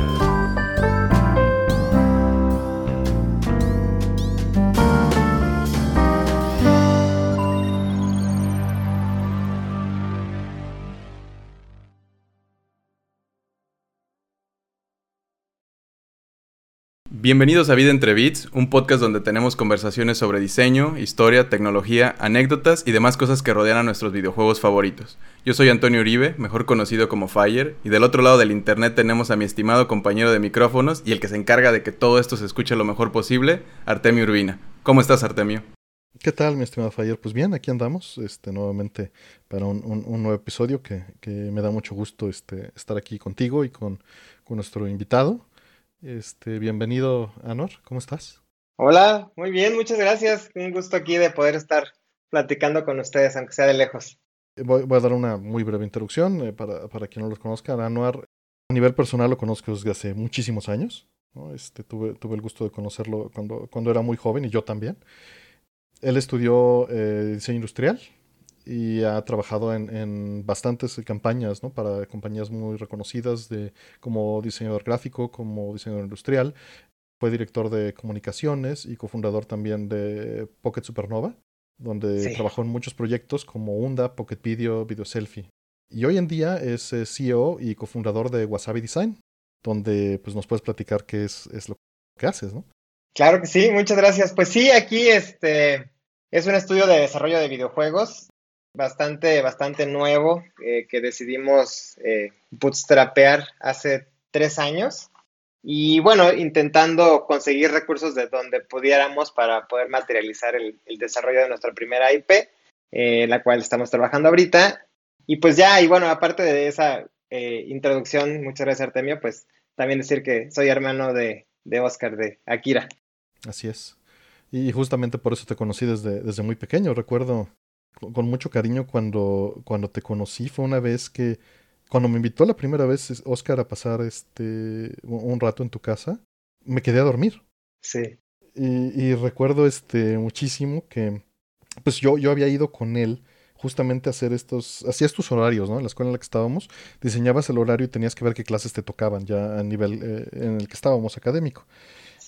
Bye. Bienvenidos a Vida entre Bits, un podcast donde tenemos conversaciones sobre diseño, historia, tecnología, anécdotas y demás cosas que rodean a nuestros videojuegos favoritos. Yo soy Antonio Uribe, mejor conocido como Fire, y del otro lado del internet tenemos a mi estimado compañero de micrófonos y el que se encarga de que todo esto se escuche lo mejor posible, Artemio Urbina. ¿Cómo estás, Artemio? ¿Qué tal, mi estimado Fire? Pues bien, aquí andamos, este, nuevamente para un, nuevo episodio que, me da mucho gusto este, estar aquí contigo y con, con nuestro invitado. Este, bienvenido, Anor, ¿cómo estás? Hola, muy bien, muchas gracias. Un gusto aquí de poder estar platicando con ustedes, aunque sea de lejos. Voy, a dar una muy breve introducción eh, para, para, quien no los conozca. Anuar, a nivel personal, lo conozco desde hace muchísimos años. Este, tuve, tuve el gusto de conocerlo cuando, cuando era muy joven y yo también. Él estudió eh, diseño industrial y ha trabajado en, bastantes campañas ¿no? para compañías muy reconocidas de, como diseñador gráfico, como diseñador industrial. Fue director de comunicaciones y cofundador también de Pocket Supernova, donde trabajó en muchos proyectos como Unda, Pocket Video, Video Selfie. Y hoy en día es eh, CEO y cofundador de Wasabi Design, donde pues, nos puedes platicar qué es, es lo que haces, ¿no? Claro que sí, muchas gracias. Pues sí, aquí este es un estudio de desarrollo de videojuegos bastante, bastante nuevo eh, que decidimos eh, bootstrapear hace tres años. Y bueno, intentando conseguir recursos de donde pudiéramos para poder materializar el, desarrollo de nuestra primera IP, eh, la cual estamos trabajando ahorita. Y pues ya, y bueno, aparte de esa eh, introducción, muchas gracias Artemio, pues también decir que soy hermano de, de Oscar, de Akira. Así es. Y justamente por eso te conocí desde, desde muy pequeño. Recuerdo con mucho cariño cuando, cuando te conocí. Fue una vez que, cuando me invitó la primera vez Oscar a pasar este un rato en tu casa, me quedé a dormir. Sí. Y, recuerdo este muchísimo que, pues yo, yo había ido con él justamente a hacer estos, hacías tus horarios, ¿no? En la escuela en la que estábamos, diseñabas el horario y tenías que ver qué clases te tocaban ya a nivel eh, en el que estábamos académico.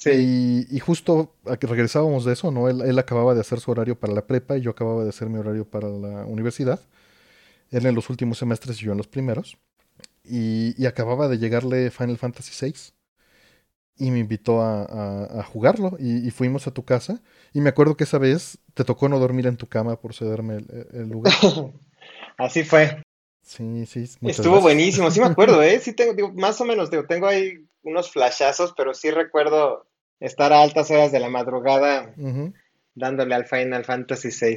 Y, justo a que regresábamos de eso, ¿no? Él, acababa de hacer su horario para la prepa y yo acababa de hacer mi horario para la universidad. Él en los últimos semestres y yo en los primeros. Y, acababa de llegarle Final Fantasy VI. Y me invitó a, jugarlo. Y, fuimos a tu casa. Y me acuerdo que esa vez te tocó no dormir en tu cama por cederme el, lugar. Así fue. Sí, sí. Estuvo buenísimo, sí me acuerdo, ¿eh? Sí tengo, más o menos, digo, tengo ahí unos flashazos, pero sí recuerdo estar a altas horas de la madrugada dándole al Final Fantasy VI.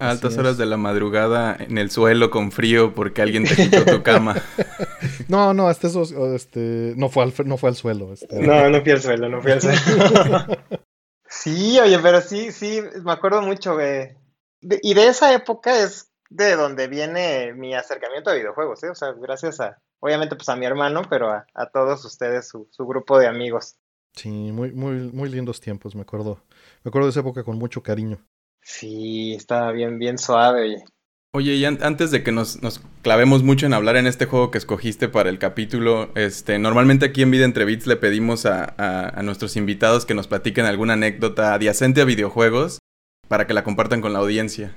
A altas horas de la madrugada en el suelo con frío porque alguien te quitó tu cama. no, no, hasta eso, este, no fue al, no fue al suelo. Este. No, no fui al suelo, no fui al suelo. sí, oye, pero sí, sí, me acuerdo mucho de, y de esa época es de donde viene mi acercamiento a videojuegos, ¿eh? O sea, gracias a, obviamente pues a mi hermano, pero a, a todos ustedes, su, su grupo de amigos. Sí, muy, muy, muy lindos tiempos, me acuerdo. Me acuerdo de esa época con mucho cariño. Sí, estaba bien, bien suave, oye. Oye, y antes de que nos, nos, clavemos mucho en hablar en este juego que escogiste para el capítulo, este, normalmente aquí en Vida Entre Bits le pedimos a, a, nuestros invitados que nos platiquen alguna anécdota adyacente a videojuegos para que la compartan con la audiencia.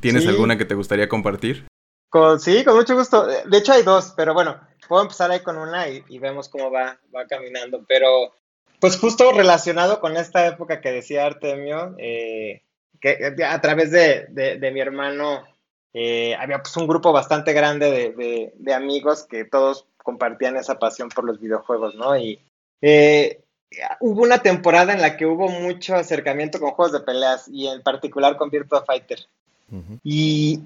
¿Tienes alguna que te gustaría compartir? Con, sí, con mucho gusto. De hecho hay dos, pero bueno, puedo empezar ahí con una y, y vemos cómo va, va caminando. Pero pues justo relacionado con esta época que decía Artemio, eh, que eh, a través de, mi hermano eh, había pues un grupo bastante grande de, amigos que todos compartían esa pasión por los videojuegos, ¿no? Y hubo una temporada en la que hubo mucho acercamiento con juegos de peleas y en particular con Virtua Fighter. Y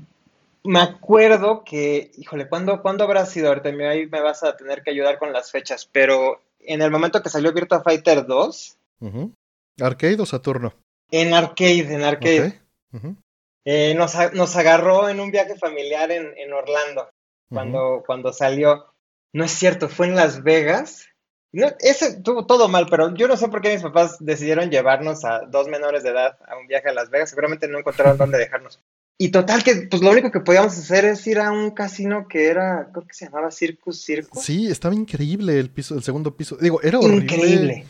me acuerdo que, híjole, ¿cuándo, ¿cuándo habrá sido, Artemio? Ahí me vas a tener que ayudar con las fechas, pero en el momento que salió Virtua Fighter 2. ¿Arcade o Saturno? En arcade, en arcade. Eh, nos, nos, agarró en un viaje familiar en, en Orlando, cuando, cuando salió. No es cierto, fue en Las Vegas. No, ese tuvo todo mal, pero yo no sé por qué mis papás decidieron llevarnos a dos menores de edad a un viaje a Las Vegas. Seguramente no encontraron dónde dejarnos. Y total que pues lo único que podíamos hacer es ir a un casino que era, creo que se llamaba Circus Circus. Sí, estaba increíble el piso, el segundo piso. Digo, era horrible. Increíble.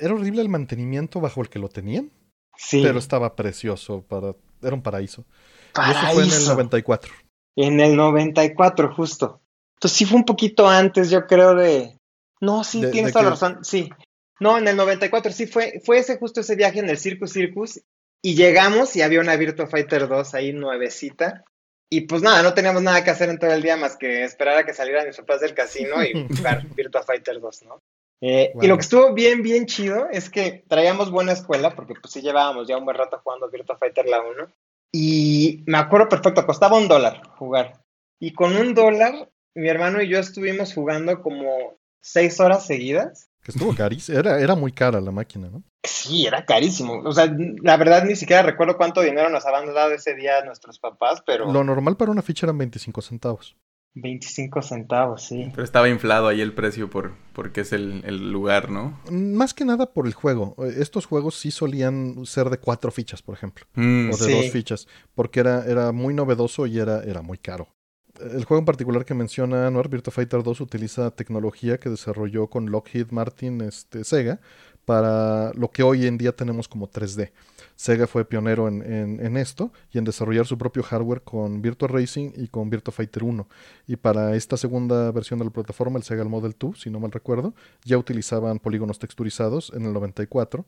Era horrible el mantenimiento bajo el que lo tenían, Sí. pero estaba precioso, para, era un paraíso. Y paraíso. eso fue en el 94. En el 94, justo. Entonces sí fue un poquito antes, yo creo, de... No, sí, De- tienes de toda la razón, sí. No, en el 94 sí fue, fue ese justo ese viaje en el Circus Circus y llegamos y había una Virtua Fighter 2 ahí nuevecita y pues nada, no teníamos nada que hacer en todo el día más que esperar a que salieran mis papás del casino y jugar Virtua Fighter 2, ¿no? Eh, Y lo que estuvo bien, bien chido es que traíamos buena escuela porque pues sí llevábamos ya un buen rato jugando Virtua Fighter la 1 y me acuerdo perfecto, costaba un dólar jugar. Y con un dólar, mi hermano y yo estuvimos jugando como seis horas seguidas. Que estuvo carísimo. Era, era muy cara la máquina, ¿no? Sí, era carísimo. O sea, la verdad ni siquiera recuerdo cuánto dinero nos habían dado ese día nuestros papás, pero Lo normal para una ficha eran 25 centavos. 25 centavos, sí. Pero estaba inflado ahí el precio por porque es el, el lugar, ¿no? Más que nada por el juego. Estos juegos sí solían ser de cuatro fichas, por ejemplo. Mm, o de Sí. dos fichas, porque era, era muy novedoso y era, era muy caro. El juego en particular que menciona Anuar, Virtua Fighter 2, utiliza tecnología que desarrolló con Lockheed Martin este, Sega para lo que hoy en día tenemos como 3D. Sega fue pionero en, esto y en desarrollar su propio hardware con Virtua Racing y con Virtua Fighter 1. Y para esta segunda versión de la plataforma, el Sega Model 2, si no mal recuerdo, ya utilizaban polígonos texturizados en el 94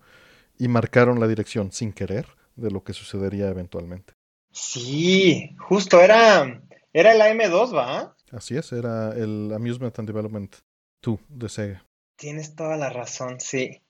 y marcaron la dirección sin querer de lo que sucedería eventualmente. Sí, justo era, era el AM2, ¿va? Así es, era el Amusement and Development 2 de Sega. Tienes toda la razón, sí.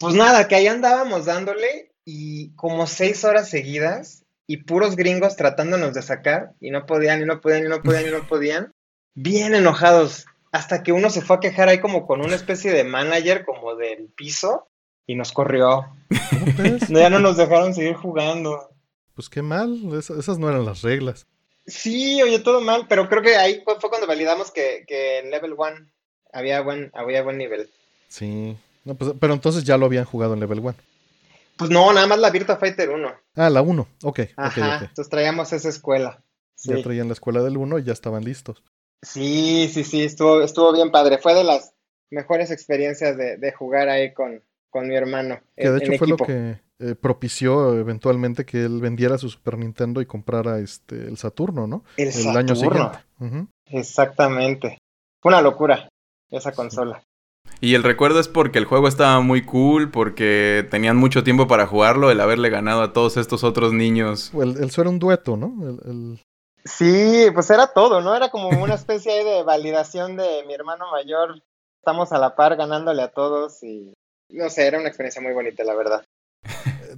Pues nada, que ahí andábamos dándole y como seis horas seguidas y puros gringos tratándonos de sacar y no podían y no podían y no podían y no podían. Bien enojados. Hasta que uno se fue a quejar ahí como con una especie de manager como del piso y nos corrió. Ya no nos dejaron seguir jugando. Pues qué mal, esa- esas no eran las reglas. Sí, oye, todo mal, pero creo que ahí fue, fue cuando validamos que, que en Level 1 había buen, había buen nivel. Sí. No, pues, pero entonces ya lo habían jugado en Level 1. Pues no, nada más la Virtua Fighter 1. Ah, la 1. Ok, Ajá, entonces traíamos esa escuela. Ya Sí. traían la escuela del 1 y ya estaban listos. Sí, sí, sí, estuvo, estuvo bien padre. Fue de las mejores experiencias de, de jugar ahí con, con mi hermano. Que en- de hecho en fue equipo. lo que eh, propició eventualmente que él vendiera su Super Nintendo y comprara este el Saturno, ¿no? El año Saturno. siguiente. Exactamente. Fue una locura esa consola. Y el recuerdo es porque el juego estaba muy cool, porque tenían mucho tiempo para jugarlo, el haberle ganado a todos estos otros niños. El, el eso era un dueto, ¿no? El- el- Sí, pues era todo, ¿no? Era como una especie de validación de mi hermano mayor. Estamos a la par ganándole a todos y no sé, era una experiencia muy bonita, la verdad.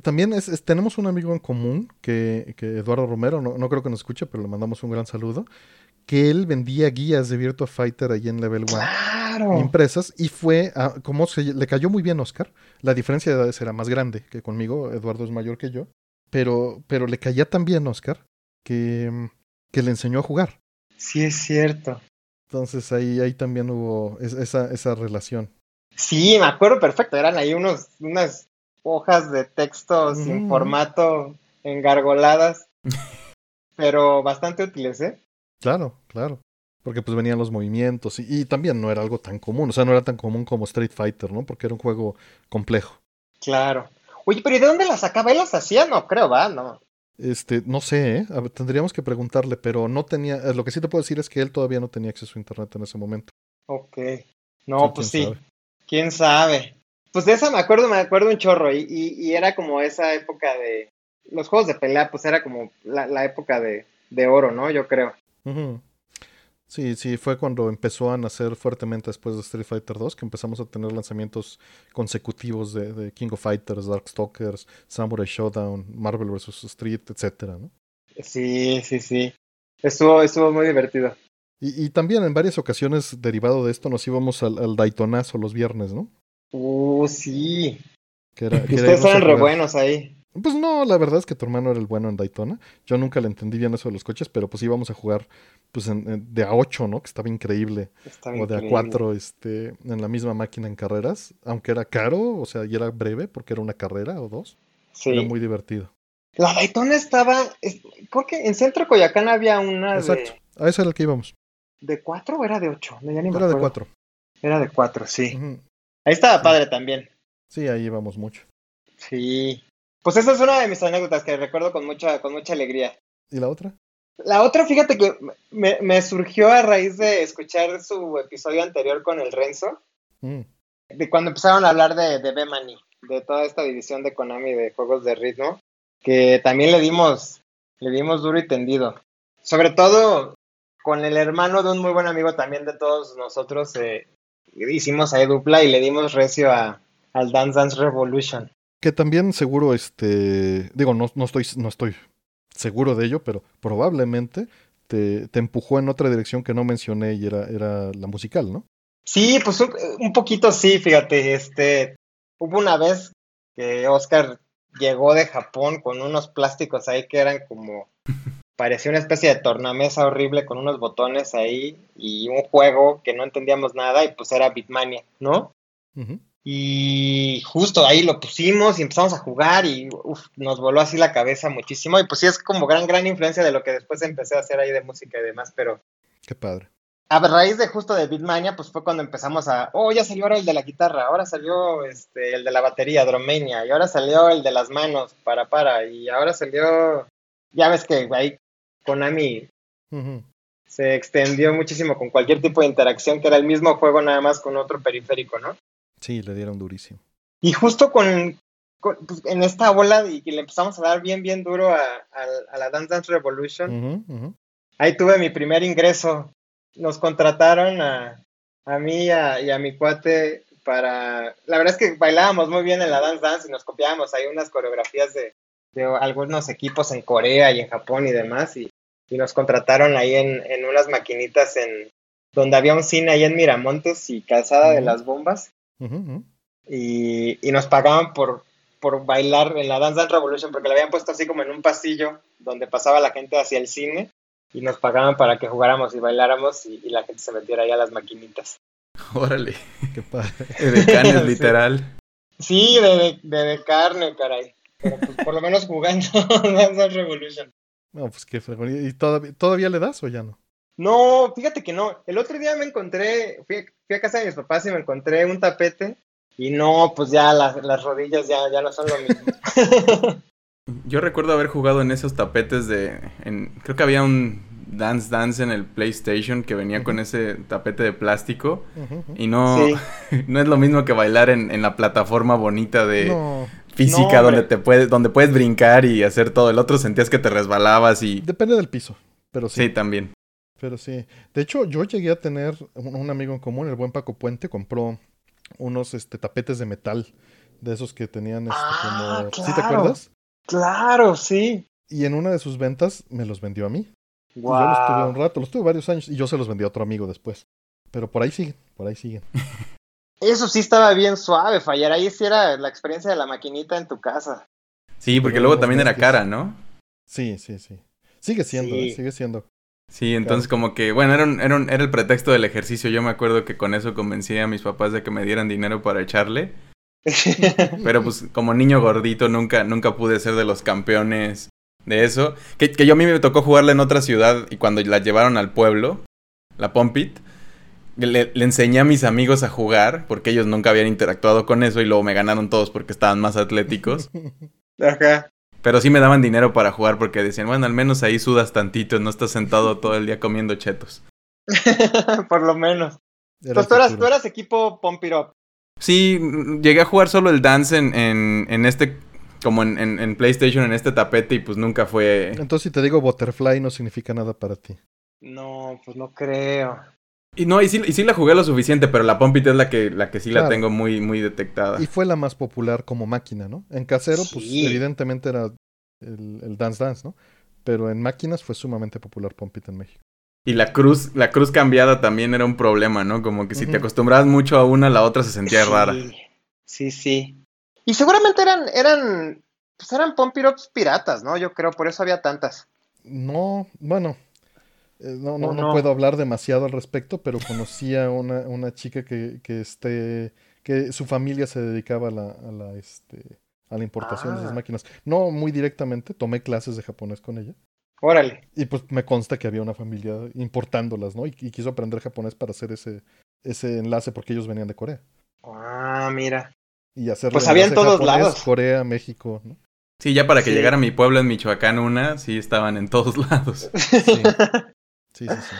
También es, es- tenemos un amigo en común, que, que Eduardo Romero, no, no creo que nos escuche, pero le mandamos un gran saludo, que él vendía guías de Virtua Fighter ahí en Level 1. Claro. impresas y fue, a- como se, le cayó muy bien Oscar, la diferencia de edades era más grande que conmigo, Eduardo es mayor que yo, pero, pero le caía tan bien Oscar que, que le enseñó a jugar. Sí, es cierto. Entonces ahí, ahí también hubo es- esa, esa relación. Sí, me acuerdo perfecto. Eran ahí unos, unas hojas de texto sin Ujú. formato engargoladas, pero bastante útiles, ¿eh? Claro, claro. Porque pues venían los movimientos y, y también no era algo tan común, o sea, no era tan común como Street Fighter, ¿no? Porque era un juego complejo. Claro. Oye, pero ¿y de dónde las sacaba? ¿Él las hacía? No creo, va, no. Este, no sé, ¿eh? A ver, tendríamos que preguntarle, pero no tenía, eh, lo que sí te puedo decir es que él todavía no tenía acceso a internet en ese momento. Ok. No, Sí, pues quién sí. sabe. ¿Quién sabe? Pues de esa me acuerdo, me acuerdo un chorro. Y, y, y era como esa época de. Los juegos de pelea, pues era como la, la época de, de oro, ¿no? Yo creo. Ujú. Sí, sí, fue cuando empezó a nacer fuertemente después de Street Fighter 2, que empezamos a tener lanzamientos consecutivos de, de King of Fighters, Darkstalkers, Samurai Showdown, Marvel vs. Street, etcétera, ¿no? Sí, sí, sí. Estuvo, estuvo muy divertido. Y, y también en varias ocasiones, derivado de esto, nos íbamos al, al Daytonazo los viernes, ¿no? Uh, sí. Que era, que Ustedes eran re buenos ahí. Pues no, la verdad es que tu hermano era el bueno en Daytona. Yo nunca le entendí bien eso de los coches, pero pues íbamos a jugar pues en- en- de a 8, ¿no? Que estaba increíble. Estaba o de a increíble. 4 este, en la misma máquina en carreras, aunque era caro, o sea, y era breve porque era una carrera o dos. Sí. Era muy divertido. La Daytona estaba, es- creo que en Centro Coyacán había una Exacto. de, A ese era el que íbamos. de cuatro o era de ocho, no, ya ni me Era de acuerdo. cuatro. Era de cuatro, sí. Ujú. Ahí estaba padre también. Sí, ahí íbamos mucho. Sí. Pues esa es una de mis anécdotas que recuerdo con mucha, con mucha alegría. ¿Y la otra? La otra, fíjate que me, me surgió a raíz de escuchar su episodio anterior con el Renzo, Mm. de cuando empezaron a hablar de, de B-Money, de toda esta división de Konami de juegos de ritmo, que también le dimos, le dimos duro y tendido. Sobre todo con el hermano de un muy buen amigo también de todos nosotros, eh, hicimos ahí dupla y le dimos recio a, al Dance Dance Revolution. Que también seguro, este, digo, no, no, estoy, no estoy seguro de ello, pero probablemente te, te empujó en otra dirección que no mencioné y era, era la musical, ¿no? Sí, pues un, un poquito sí, fíjate, este, hubo una vez que Oscar llegó de Japón con unos plásticos ahí que eran como, parecía una especie de tornamesa horrible con unos botones ahí y un juego que no entendíamos nada y pues era Bitmania, ¿no? Y justo ahí lo pusimos y empezamos a jugar y uf, nos voló así la cabeza muchísimo y pues sí es como gran, gran influencia de lo que después empecé a hacer ahí de música y demás, pero Qué padre. a raíz de justo de Beatmania, pues fue cuando empezamos a, oh, ya salió ahora el de la guitarra, ahora salió este, el de la batería, Dromania, y ahora salió el de las manos, para para, y ahora salió, ya ves que ahí Konami Ujú. se extendió muchísimo con cualquier tipo de interacción, que era el mismo juego nada más con otro periférico, ¿no? Sí, le dieron durísimo. Y justo con, con- pues, en esta ola y que le empezamos a dar bien, bien duro a, a- a la Dance Dance Revolution, ahí tuve mi primer ingreso. Nos contrataron a, a mí y a, y a mi cuate para... La verdad es que bailábamos muy bien en la Dance Dance y nos copiábamos ahí unas coreografías de, de algunos equipos en Corea y en Japón y demás. Y, y nos contrataron ahí en, en unas maquinitas en donde había un cine ahí en Miramontes y Calzada de las Bombas. Y, y nos pagaban por, por bailar en la Dance Dance Revolution porque la habían puesto así como en un pasillo donde pasaba la gente hacia el cine y nos pagaban para que jugáramos y bailáramos y, y la gente se metiera ahí a las maquinitas. Órale. Qué padre. De canes, Sí. literal. Sí, de- de carne, caray. Pero pues por lo menos jugando Dance Dance Revolution. No, pues qué fregón. ¿Y todavía, todavía le das o ya no? No, fíjate que no. El otro día me encontré, fui, fui a casa de mis papás y me encontré un tapete y no, pues ya las, las rodillas ya, ya no son lo mismo. Yo recuerdo haber jugado en esos tapetes de... en- creo que había un Dance Dance en el PlayStation que venía con ese tapete de plástico. Y no, Sí. no es lo mismo que bailar en, en la plataforma bonita de No, física No, donde te puedes, donde puedes brincar y hacer todo. El otro sentías que te resbalabas y... depende del piso. Pero sí, Sí, también. pero sí. De hecho, yo llegué a tener un, un amigo en común, el buen Paco Puente, compró unos este, tapetes de metal, de esos que tenían este, Ah, como... ¿Sí te acuerdas? Claro, sí. Y en una de sus ventas me los vendió a mí. Y yo los tuve un Wow. rato, los tuve varios años y yo se los vendí a otro amigo después. Pero por ahí siguen, por ahí siguen. Eso sí estaba bien suave, fallar. Ahí sí era la experiencia de la maquinita en tu casa. Sí, porque Pero luego también era cara, ¿no? Sí, sí, sí. Sigue siendo, Sí. eh, sigue siendo. Sí, entonces como que, bueno, era, un- era, un- era el pretexto del ejercicio. Yo me acuerdo que con eso convencí a mis papás de que me dieran dinero para echarle. Pero pues como niño gordito nunca, nunca pude ser de los campeones de eso. Que, que yo a mí me tocó jugarla en otra ciudad y cuando la llevaron al pueblo, la Pompit, le, le enseñé a mis amigos a jugar porque ellos nunca habían interactuado con eso y luego me ganaron todos porque estaban más atléticos. Ajá. Pero sí me daban dinero para jugar porque decían, bueno, al menos ahí sudas tantito, no estás sentado todo el día comiendo chetos. Por lo menos. Pues tú eras, tú eras equipo Pump It Up. Sí, llegué a jugar solo el dance en, en, en este, como en, en, en PlayStation, en este tapete y pues nunca fue... Entonces, si te digo butterfly, no significa nada para ti. No, pues no creo. Y no, y sí, y sí la jugué lo suficiente, pero la Pump It es la que, la que sí la tengo muy, muy detectada. Y fue la más popular como máquina, ¿no? En casero, pues evidentemente era el, el Dance Dance, ¿no? Pero en máquinas fue sumamente popular Pompit en México. Y la cruz, la cruz cambiada también era un problema, ¿no? Como que si te acostumbrabas mucho a una, la otra se sentía Sí, rara. Sí, sí. Y seguramente eran, eran, pues eran Ups piratas, ¿no? Yo creo, por eso había tantas. No, bueno, no, no, ¿O no no? puedo hablar demasiado al respecto, pero conocí a una, una chica que, que, este, que su familia se dedicaba a la, a la, este, a la importación de esas ah. máquinas. No muy directamente, tomé clases de japonés con ella. Órale. Y pues me consta que había una familia importándolas, ¿no? Y, quiso aprender japonés para hacer ese, ese enlace porque ellos venían de Corea. Ah, mira. Y hacerlo. Pues había en todos lados. Corea, México, ¿no? Sí, ya para que llegara a mi pueblo en Michoacán una, sí estaban en todos lados. Sí, sí, sí.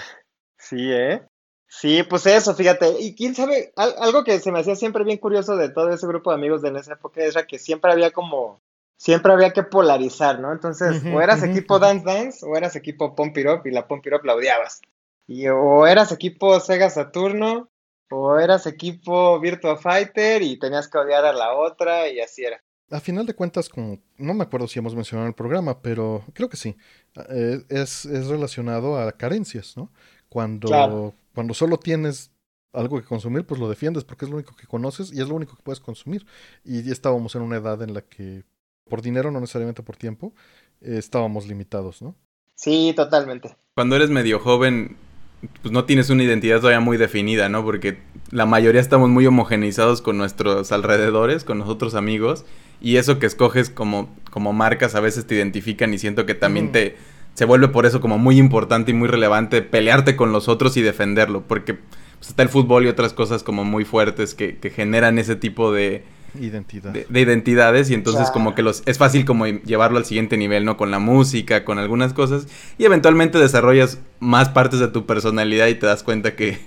Sí, sí ¿eh? Sí, pues eso, fíjate. Y quién sabe, algo que se me hacía siempre bien curioso de todo ese grupo de amigos de esa época era que siempre había como, siempre había que polarizar, ¿no? Entonces, o eras equipo Dance Dance o eras equipo Pump It Up y la Pump It Up la odiabas. Y o eras equipo Sega Saturno o eras equipo Virtua Fighter y tenías que odiar a la otra y así era. A final de cuentas, como, no me acuerdo si hemos mencionado el programa, pero creo que sí, eh, es, es relacionado a carencias, ¿no? Cuando, cuando solo tienes algo que consumir, pues lo defiendes porque es lo único que conoces y es lo único que puedes consumir. Y ya estábamos en una edad en la que, por dinero, no necesariamente por tiempo, eh, estábamos limitados, ¿no? Sí, totalmente. Cuando eres medio joven, pues no tienes una identidad todavía muy definida, ¿no? Porque la mayoría estamos muy homogeneizados con nuestros alrededores, con nosotros amigos, y eso que escoges como, como marcas a veces te identifican y siento que también te se vuelve por eso como muy importante y muy relevante pelearte con los otros y defenderlo, porque pues, está el fútbol y otras cosas como muy fuertes que, generan ese tipo de, Identidad. De, identidades y entonces como que los es fácil como llevarlo al siguiente nivel, ¿no? Con la música, con algunas cosas y eventualmente desarrollas más partes de tu personalidad y te das cuenta que,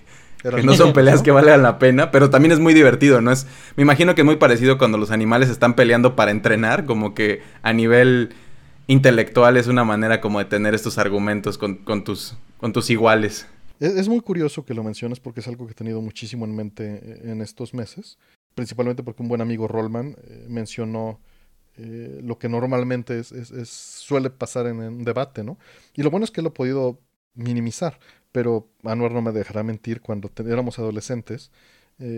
que no son peleas que valgan la pena, pero también es muy divertido, ¿no? Es me imagino que es muy parecido cuando los animales están peleando para entrenar, como que a nivel intelectual es una manera como de tener estos argumentos con, tus, con tus iguales. Es, muy curioso que lo menciones porque es algo que he tenido muchísimo en mente eh, en estos meses, principalmente porque un buen amigo Rollman eh, mencionó eh, lo que normalmente es, suele pasar en un debate, ¿no? Y lo bueno es que lo he podido minimizar, pero Anuar no me dejará mentir, cuando éramos adolescentes,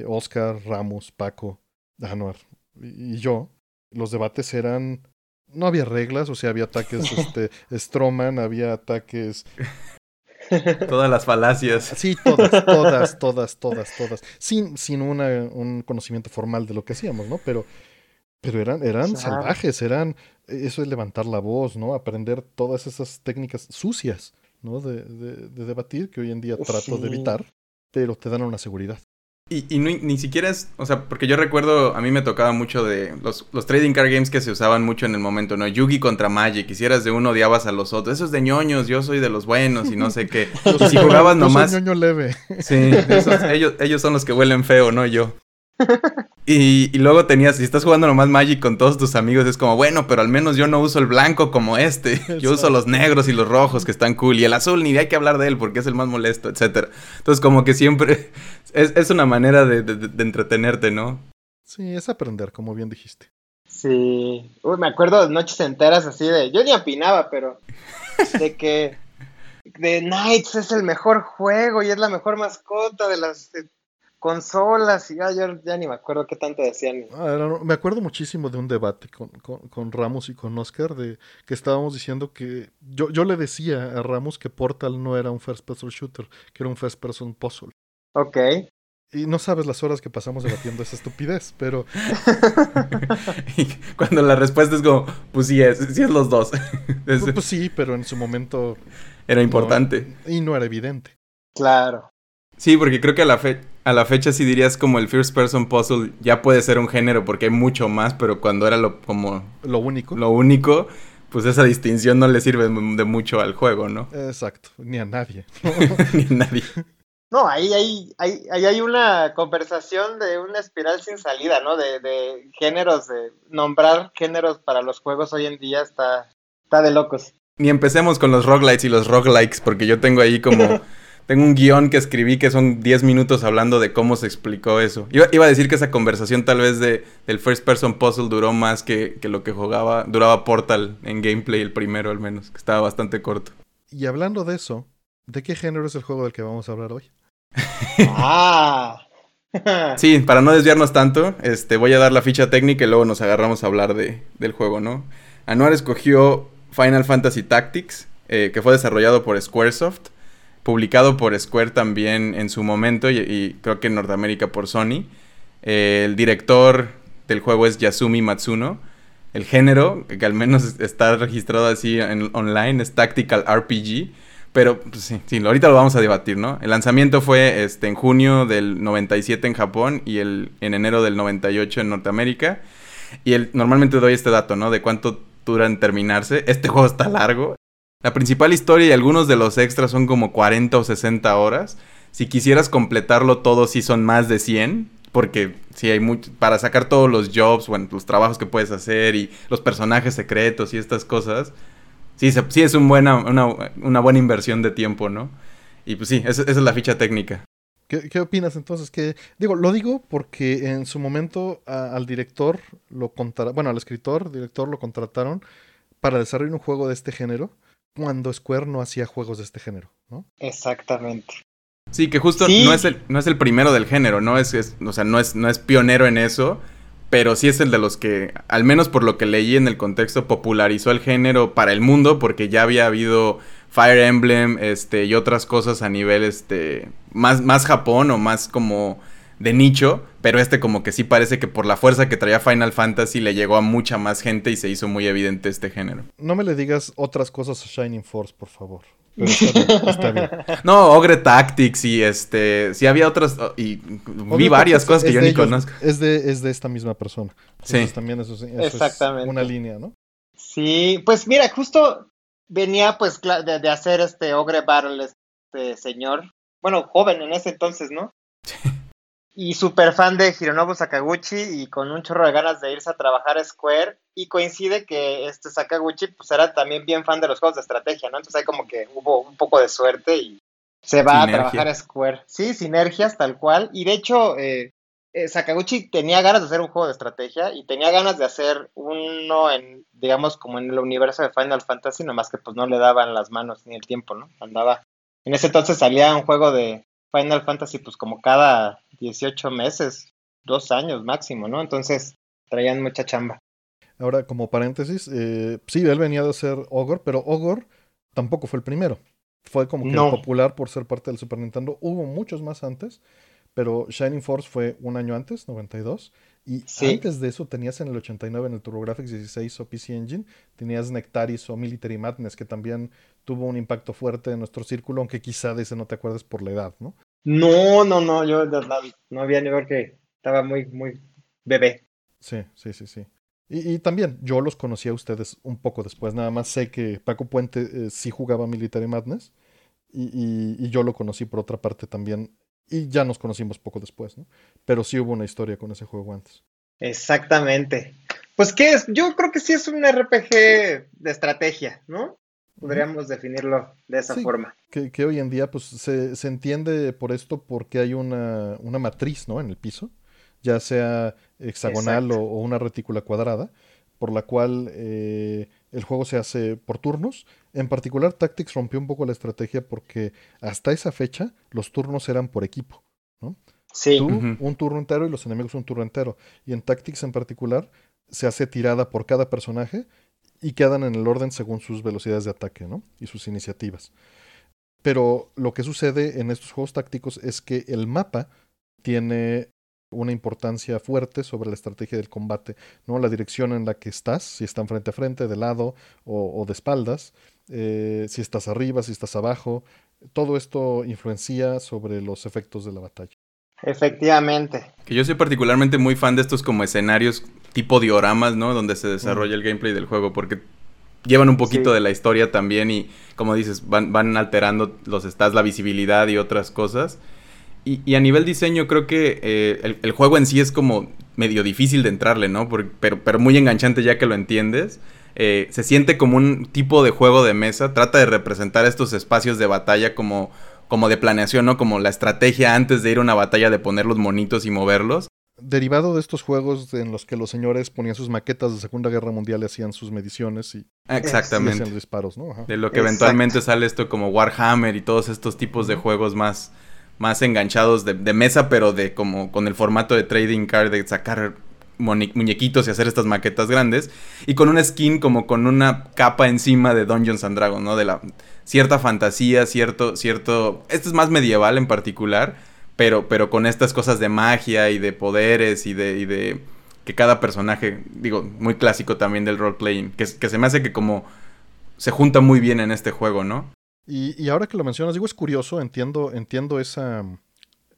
Oscar, Ramos, Paco, Anuar y yo, los debates eran no había reglas, o sea, había ataques este, Stroman, había ataques... Todas las falacias. Sí, todas, todas, todas, todas, todas. Sin, sin una, un conocimiento formal de lo que hacíamos, ¿no? Pero, pero eran, eran salvajes, eran... Eso es levantar la voz, ¿no? Aprender todas esas técnicas sucias, ¿no? De, de, debatir, que hoy en día trato de evitar, pero te dan una seguridad. Y, y ni siquiera es, o sea, porque yo recuerdo, a mí me tocaba mucho de los, los, trading card games que se usaban mucho en el momento, ¿no? Yugi contra Magic, quisieras de uno, odiabas a los otros. Eso es de ñoños, yo soy de los buenos y no sé qué. y si jugabas nomás... Yo soy ñoño leve. Sí, ellos, ellos son los que huelen feo, no yo. Y, luego tenías, si estás jugando nomás Magic con todos tus amigos, es como, bueno, pero al menos yo no uso el blanco como este. Yo uso los negros y los rojos que están cool. Y el azul ni hay que hablar de él porque es el más molesto, etcétera. Entonces, como que siempre es, una manera de, entretenerte, ¿no? Sí, es aprender, como bien dijiste. Sí. Uy, me acuerdo de noches enteras así de. Yo ni opinaba, pero. De que. De Knights es el mejor juego y es la mejor mascota de las consolas y ya, ya, ni me acuerdo qué tanto decían. Ah, me acuerdo muchísimo de un debate con, con, Ramos y con Oscar de que estábamos diciendo que yo, yo le decía a Ramos que Portal no era un first person shooter, que era un first person puzzle. Ok. Y no sabes las horas que pasamos debatiendo esa estupidez, pero... cuando la respuesta es como, pues sí es, sí es los dos. pues, pues, sí, pero en su momento... Era importante. y no era evidente. Claro. Sí, porque creo que a la, fe a la fecha sí dirías como el first person puzzle ya puede ser un género porque hay mucho más, pero cuando era lo como lo único. Lo único, pues esa distinción no le sirve de mucho al juego, ¿no? Exacto, ni a nadie. ni a nadie. No, ahí hay, ahí, ahí hay una conversación de una espiral sin salida, ¿no? De, de géneros, de nombrar géneros para los juegos hoy en día está, está de locos. Ni empecemos con los roguelites y los roguelikes, porque yo tengo ahí como Tengo un guion que escribí que son 10 minutos hablando de cómo se explicó eso. Iba, iba, a decir que esa conversación tal vez de, del First Person Puzzle duró más que, que, lo que jugaba, duraba Portal en gameplay, el primero al menos, que estaba bastante corto. Y hablando de eso, ¿de qué género es el juego del que vamos a hablar hoy? ah. sí, para no desviarnos tanto, este, voy a dar la ficha técnica y luego nos agarramos a hablar de, del juego, ¿no? Anuar escogió Final Fantasy Tactics, eh, que fue desarrollado por Squaresoft publicado por Square también en su momento y, creo que en Norteamérica por Sony. el director del juego es Yasumi Matsuno. el género, que al menos está registrado así en online, es Tactical RPG. Pero pues, sí, ahorita lo vamos a debatir, ¿no? El lanzamiento fue este, en junio del 97 en Japón y el, en enero del 98 en Norteamérica. Y el, normalmente doy este dato, ¿no? De cuánto dura en terminarse. Este juego está largo. La principal historia y algunos de los extras son como 40 o 60 horas. Si quisieras completarlo todo, sí son más de 100. Porque sí hay mucho. Para sacar todos los jobs, bueno, los trabajos que puedes hacer y los personajes secretos y estas cosas. Sí, sí es buena, una, buena inversión de tiempo, ¿no? Y pues sí, esa, es la ficha técnica. ¿Qué, opinas entonces? Que digo, lo digo porque en su momento al director lo contrataron, bueno, al escritor, director lo contrataron para desarrollar un juego de este género cuando Square no hacía juegos de este género, ¿no? Exactamente. Sí, que justo no, es el, no es el primero del género, ¿no? Es, es, o sea, no es, no es pionero en eso, pero sí es el de los que, al menos por lo que leí en el contexto, popularizó el género para el mundo, porque ya había habido Fire Emblem este, y otras cosas a nivel este, más, más Japón o más como de nicho, pero este como que sí parece que por la fuerza que traía Final Fantasy le llegó a mucha más gente y se hizo muy evidente este género. No me le digas otras cosas a Shining Force, por favor. está bien, No, Ogre Tactics y este, sí había otras y vi varias cosas que yo ni conozco. Es de, es de esta misma persona. sí. también eso, Exactamente. es una línea, ¿no? Sí, pues mira, justo venía pues de, de hacer este Ogre Battle este señor, bueno, joven en ese entonces, ¿no? Y súper fan de Hironobu Sakaguchi y con un chorro de ganas de irse a trabajar a Square y coincide que este Sakaguchi pues era también bien fan de los juegos de estrategia, ¿no? Entonces hay como que hubo un poco de suerte y se va a trabajar a Square. Sí, sinergias tal cual y de hecho eh, eh, Sakaguchi tenía ganas de hacer un juego de estrategia y tenía ganas de hacer uno en, digamos, como en el universo de Final Fantasy, nomás que pues no le daban las manos ni el tiempo, ¿no? Andaba. En ese entonces salía un juego de Final Fantasy pues como cada 18 meses, dos años máximo, ¿no? Entonces traían mucha chamba. Ahora, como paréntesis, eh, sí, él venía de ser Ogre, pero Ogre tampoco fue el primero. Fue como que popular por ser parte del Super Nintendo. Hubo muchos más antes, pero Shining Force fue un año antes, 92. Y antes de eso tenías en el 89 en el TurboGrafx 16 o PC Engine, tenías Nectaris o Military Madness, que también tuvo un impacto fuerte en nuestro círculo, aunque quizá de ese no te acuerdes por la edad, ¿no? No, no, no, yo no, había ni ver que estaba muy, muy bebé. Sí, sí, sí, sí. Y, también yo los conocí a ustedes un poco después, nada más sé que Paco Puente eh, sí jugaba Military Madness y, y, yo lo conocí por otra parte también y ya nos conocimos poco después, ¿no? Pero sí hubo una historia con ese juego antes. Exactamente. Pues qué es, yo creo que sí es un RPG de estrategia, ¿no? Podríamos definirlo de esa forma. Que, hoy en día pues se, se, entiende por esto porque hay una, una, matriz ¿no? en el piso, ya sea hexagonal o, una retícula cuadrada, por la cual eh, el juego se hace por turnos. En particular Tactics rompió un poco la estrategia porque hasta esa fecha los turnos eran por equipo. ¿no? Sí. Tú, un turno entero y los enemigos un turno entero. Y en Tactics en particular se hace tirada por cada personaje y quedan en el orden según sus velocidades de ataque ¿no? y sus iniciativas. Pero lo que sucede en estos juegos tácticos es que el mapa tiene una importancia fuerte sobre la estrategia del combate, ¿no? La dirección en la que estás, si están frente a frente, de lado o, de espaldas, eh, si estás arriba, si estás abajo, todo esto influencia sobre los efectos de la batalla. Efectivamente. Que yo soy particularmente muy fan de estos como escenarios tipo dioramas, ¿no? Donde se desarrolla el gameplay del juego, porque llevan un poquito de la historia también y, como dices, van, van alterando los stats, la visibilidad y otras cosas. Y, a nivel diseño creo que eh, el, juego en sí es como medio difícil de entrarle, ¿no? pero, pero muy enganchante ya que lo entiendes. Eh, se siente como un tipo de juego de mesa, trata de representar estos espacios de batalla como como de planeación, ¿no? Como la estrategia antes de ir a una batalla de poner los monitos y moverlos. Derivado de estos juegos en los que los señores ponían sus maquetas de Segunda Guerra Mundial y hacían sus mediciones y, Exactamente. hacían disparos, ¿no? De lo que eventualmente sale esto como Warhammer y todos estos tipos de juegos más, más enganchados de, de, mesa, pero de como con el formato de trading card, de sacar muñequitos y hacer estas maquetas grandes. Y con una skin como con una capa encima de Dungeons and Dragons, ¿no? De la cierta fantasía, cierto, cierto. Esto es más medieval en particular. Pero, pero con estas cosas de magia y de poderes y de, y de que cada personaje, digo, muy clásico también del role-playing, que, que se me hace que como se junta muy bien en este juego, ¿no? Y, y ahora que lo mencionas, digo, es curioso, entiendo, entiendo esa,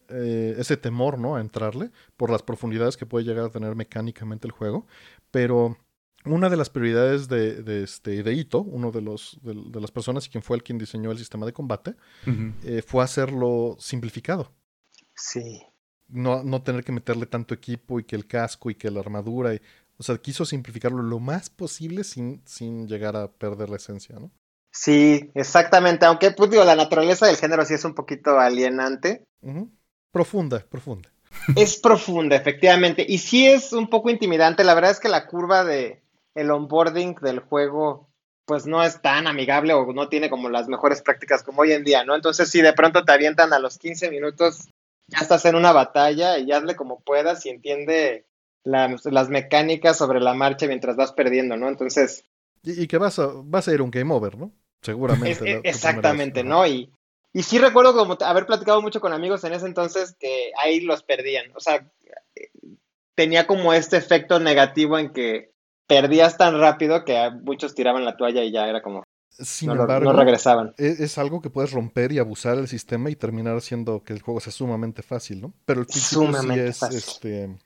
eh, ese temor, ¿no? A entrarle por las profundidades que puede llegar a tener mecánicamente el juego, pero una de las prioridades de, de, este, de Ito, uno de, los, de, de, las personas y quien fue el quien diseñó el sistema de combate, uh -huh. eh, fue hacerlo simplificado. Sí. No, no tener que meterle tanto equipo y que el casco y que la armadura. Y, o sea, quiso simplificarlo lo más posible sin, sin llegar a perder la esencia, ¿no? Sí, exactamente. Aunque, pues digo, la naturaleza del género sí es un poquito alienante. Uh -huh. Profunda, profunda. Es profunda, efectivamente. Y sí es un poco intimidante. La verdad es que la curva de el onboarding del juego, pues no es tan amigable o no tiene como las mejores prácticas como hoy en día, ¿no? Entonces, si de pronto te avientan a los 15 minutos, ya estás en una batalla y hazle como puedas y entiende las, las mecánicas sobre la marcha mientras vas perdiendo, ¿no? Entonces. Y, y que vas a, vas a ir un game over, ¿no? Seguramente. Es, la, exactamente, ¿no? Y, y sí recuerdo como haber platicado mucho con amigos en ese entonces que ahí los perdían. O sea, tenía como este efecto negativo en que perdías tan rápido que muchos tiraban la toalla y ya era como. Sin no, embargo, no regresaban. Es, es, algo que puedes romper y abusar del sistema y terminar haciendo que el juego sea sumamente fácil, ¿no? Pero el principio sumamente sí es. Fácil. Este,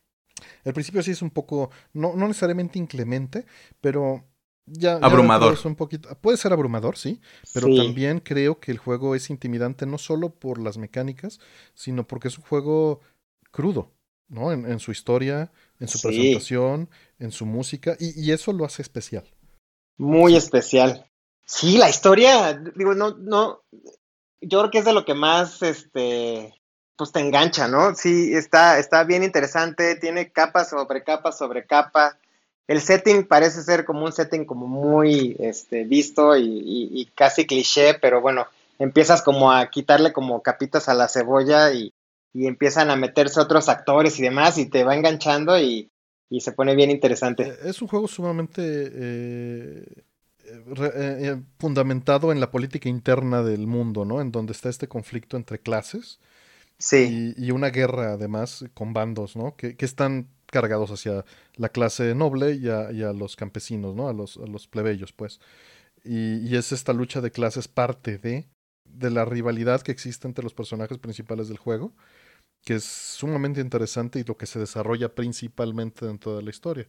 el principio sí es un poco. No, no necesariamente inclemente, pero ya, abrumador. Ya un poquito, puede ser abrumador, sí, pero sí. también creo que el juego es intimidante no solo por las mecánicas, sino porque es un juego crudo, ¿no? En, en su historia, en su sí. presentación, en su música, y, y, eso lo hace especial. Muy especial. Sí, la historia, digo, no, no, yo creo que es de lo que más, este, pues te engancha, ¿no? Sí, está, está bien interesante, tiene capa sobre capa sobre capa el setting parece ser como un setting como muy este, visto y, y, y, casi cliché, pero bueno, empiezas como a quitarle como capitas a la cebolla y, y empiezan a meterse otros actores y demás y te va enganchando y, se pone bien interesante. Es un juego sumamente eh, re, eh, fundamentado en la política interna del mundo, ¿no? En donde está este conflicto entre clases. Sí. Y, una guerra además con bandos, ¿no? Que, que están cargados hacia la clase noble y a, y a los campesinos, ¿no? A los, a los plebeyos, pues. Y, y, es esta lucha de clases parte de, de la rivalidad que existe entre los personajes principales del juego, que es sumamente interesante y lo que se desarrolla principalmente dentro de la historia.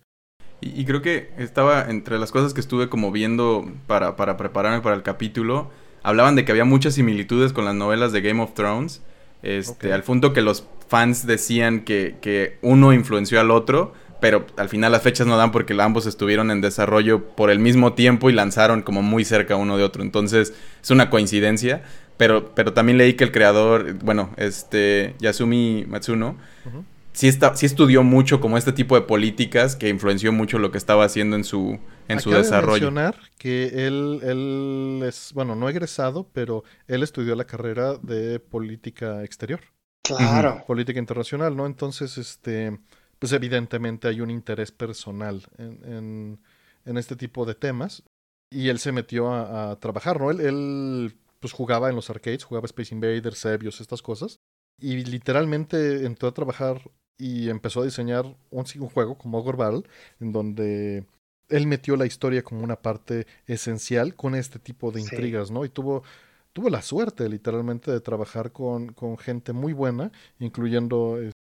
Y, y creo que estaba entre las cosas que estuve como viendo para, para prepararme para el capítulo, hablaban de que había muchas similitudes con las novelas de Game of Thrones. Este, okay. al punto que los fans decían que, que, uno influenció al otro, pero al final las fechas no dan porque ambos estuvieron en desarrollo por el mismo tiempo y lanzaron como muy cerca uno de otro. Entonces es una coincidencia, pero, pero también leí que el creador, bueno, este Yasumi Matsuno, uh -huh. sí, está, sí estudió mucho como este tipo de políticas que influenció mucho lo que estaba haciendo en su, en su desarrollo. De mencionar que él, él es, bueno, no egresado, pero él estudió la carrera de política exterior. Claro. Uh -huh. Política internacional, ¿no? Entonces, este, pues evidentemente hay un interés personal en, en, en este tipo de temas. Y él se metió a, a trabajar, ¿no? Él, él, pues jugaba en los arcades, jugaba Space Invaders, Sebios, estas cosas. Y literalmente entró a trabajar y empezó a diseñar un, un juego como Ogre Battle, en donde él metió la historia como una parte esencial con este tipo de intrigas, sí. ¿no? Y tuvo, tuvo la suerte, literalmente, de trabajar con, con gente muy buena, incluyendo, eh,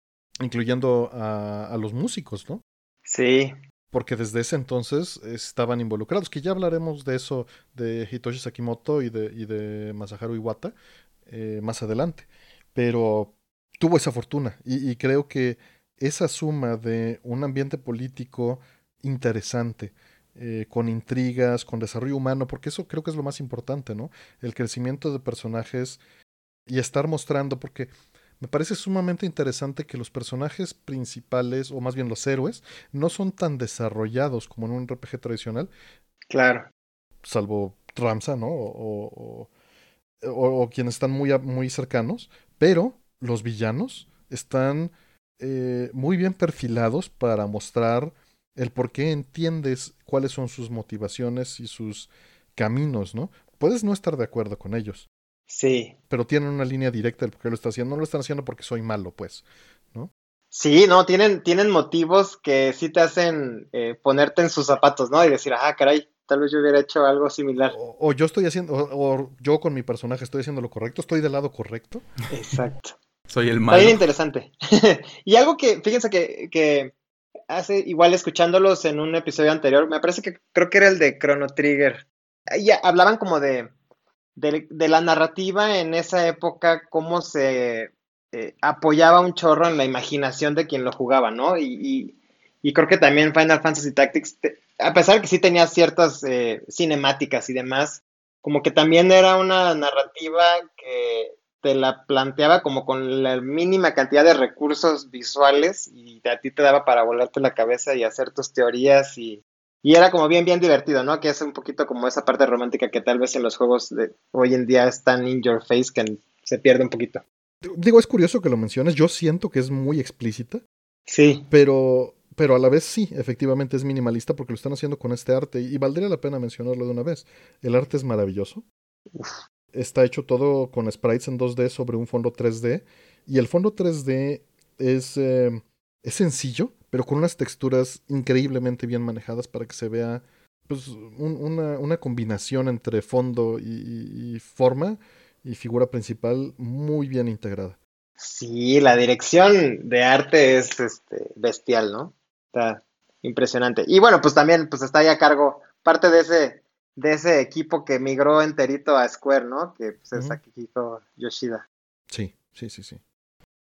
incluyendo a, a, los músicos, ¿no? Sí. Porque desde ese entonces estaban involucrados, que ya hablaremos de eso, de Hitoshi Sakimoto y de, y de Masaharu Iwata eh, más adelante. Pero tuvo esa fortuna y, y creo que esa suma de un ambiente político interesante, eh, con intrigas, con desarrollo humano, porque eso creo que es lo más importante, ¿no? El crecimiento de personajes y estar mostrando, porque me parece sumamente interesante que los personajes principales, o más bien los héroes, no son tan desarrollados como en un RPG tradicional. Claro. Salvo Ramsa, ¿no? O, o, o, o quienes están muy, muy cercanos, pero los villanos están eh, muy bien perfilados para mostrar el por qué entiendes cuáles son sus motivaciones y sus caminos, ¿no? Puedes no estar de acuerdo con ellos. Sí. Pero tienen una línea directa del por qué lo están haciendo. No lo están haciendo porque soy malo, pues, ¿no? Sí, no, tienen, tienen motivos que sí te hacen eh, ponerte en sus zapatos, ¿no? Y decir, ah, caray, tal vez yo hubiera hecho algo similar. O, yo estoy haciendo, o, yo con mi personaje estoy haciendo lo correcto, estoy del lado correcto. Exacto. Soy el malo. Está interesante. y algo que, fíjense que, que hace, igual escuchándolos en un episodio anterior, me parece que creo que era el de Chrono Trigger. Ya hablaban como de, de, de la narrativa en esa época, cómo se eh, apoyaba un chorro en la imaginación de quien lo jugaba, ¿no? Y, creo que también Final Fantasy Tactics, a pesar de que sí tenía ciertas eh, cinemáticas y demás, como que también era una narrativa que te la planteaba como con la mínima cantidad de recursos visuales y a ti te daba para volarte la cabeza y hacer tus teorías y, y era como bien, bien divertido, ¿no? Que es un poquito como esa parte romántica que tal vez en los juegos de hoy en día es tan in your face que se pierde un poquito. Digo, es curioso que lo menciones. Yo siento que es muy explícita. Sí. Pero, pero a la vez sí, efectivamente es minimalista porque lo están haciendo con este arte. Y valdría la pena mencionarlo de una vez. El arte es maravilloso. Está hecho todo con sprites en 2D sobre un fondo 3D. Y el fondo 3D es, eh, es sencillo, pero con unas texturas increíblemente bien manejadas para que se vea pues, una, una, combinación entre fondo y forma y figura principal muy bien integrada. Sí, la dirección de arte es este, bestial, ¿no? Está impresionante. Y bueno, pues también pues está ahí a cargo parte de ese, de ese equipo que migró enterito a Square, ¿no? Que pues, es Akihiko Yoshida. Sí, sí, sí, sí.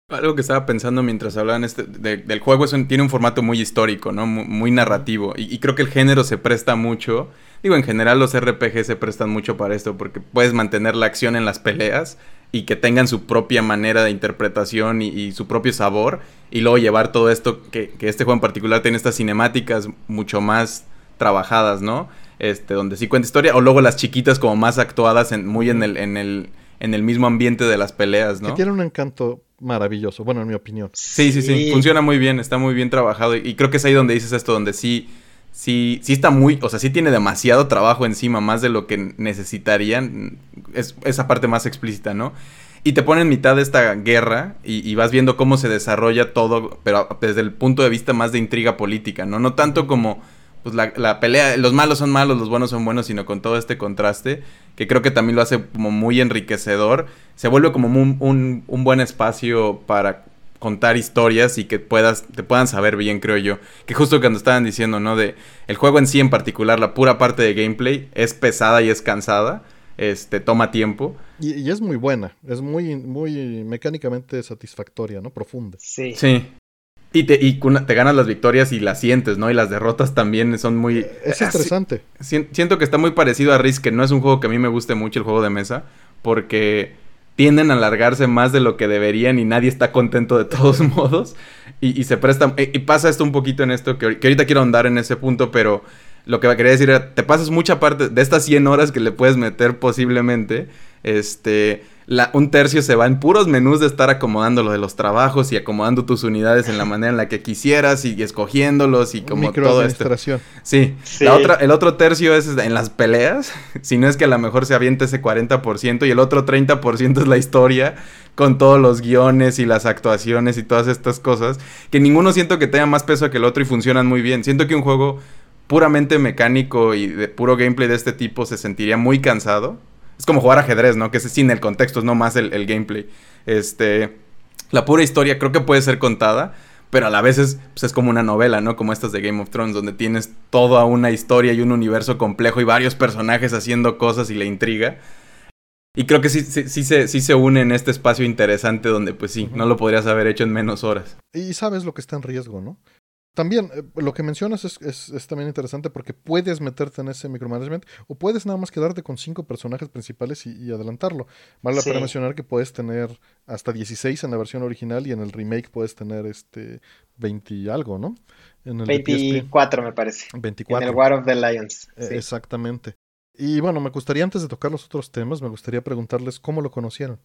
Algo que estaba pensando mientras hablaban este, del juego es tiene un formato muy histórico, ¿no? Muy, narrativo. Y, creo que el género se presta mucho. Digo, en general los RPG se prestan mucho para esto porque puedes mantener la acción en las peleas y que tengan su propia manera de interpretación y, su propio sabor. Y luego llevar todo esto, que, este juego en particular tiene estas cinemáticas mucho más trabajadas, ¿no? Este, donde sí cuenta historia. O luego las chiquitas como más actuadas en, muy en el, en el en el mismo ambiente de las peleas, ¿no? Que tiene un encanto maravilloso, bueno, en mi opinión. Sí, sí, sí, funciona muy bien, está muy bien trabajado y creo que es ahí donde dices esto, donde sí, sí, sí está muy, o sea, sí tiene demasiado trabajo encima, más de lo que necesitarían, es esa parte más explícita, ¿no? Y te pone en mitad de esta guerra y, vas viendo cómo se desarrolla todo, pero desde el punto de vista más de intriga política, ¿no? No tanto como pues la, la, pelea, los malos son malos, los buenos son buenos, sino con todo este contraste, que creo que también lo hace como muy enriquecedor. Se vuelve como un, un, buen espacio para contar historias y que puedas, te puedan saber bien, creo yo. Que justo cuando estaban diciendo, ¿no? De el juego en sí en particular, la pura parte de gameplay, es pesada y es cansada. Este, toma tiempo. Y, y es muy buena, es muy, muy mecánicamente satisfactoria, ¿no? Profunda. Sí. Sí. Y, te, y te ganas las victorias y las sientes, ¿no? Y las derrotas también son muy... Es interesante. siento que está muy parecido a Risk, que no es un juego que a mí me guste mucho el juego de mesa, porque tienden a alargarse más de lo que deberían y nadie está contento de todos modos. Y, se presta... Y, pasa esto un poquito en esto, que, que ahorita quiero andar en ese punto, pero lo que quería decir era, te pasas mucha parte de estas 100 horas que le puedes meter posiblemente, este un tercio se va en puros menús de estar acomodando lo de los trabajos y acomodando tus unidades en la manera en la que quisieras y, escogiéndolos y como todo esto. Sí. La otra, el otro tercio es en las peleas, si no es que a lo mejor se avienta ese 40% y el otro 30% es la historia con todos los guiones y las actuaciones y todas estas cosas, que ninguno siento que tenga más peso que el otro y funcionan muy bien. Siento que un juego puramente mecánico y de puro gameplay de este tipo se sentiría muy cansado es como jugar ajedrez, ¿no? Que es sin el contexto, es no más el, gameplay. Este. La pura historia creo que puede ser contada, pero a la vez es, pues es como una novela, ¿no? Como estas de Game of Thrones, donde tienes toda una historia y un universo complejo y varios personajes haciendo cosas y la intriga. Y creo que sí, sí, sí, se, sí se une en este espacio interesante donde, pues sí, no lo podrías haber hecho en menos horas. Y sabes lo que está en riesgo, ¿no? También eh, lo que mencionas es, es, también interesante porque puedes meterte en ese micromanagement o puedes nada más quedarte con cinco personajes principales y, adelantarlo. Vale la pena mencionar que puedes tener hasta 16 en la versión original y en el remake puedes tener este 20 y algo, ¿no? En el 24 me parece. 24. En el War of the Lions. E, exactamente. Y bueno, me gustaría antes de tocar los otros temas, me gustaría preguntarles cómo lo conocieron.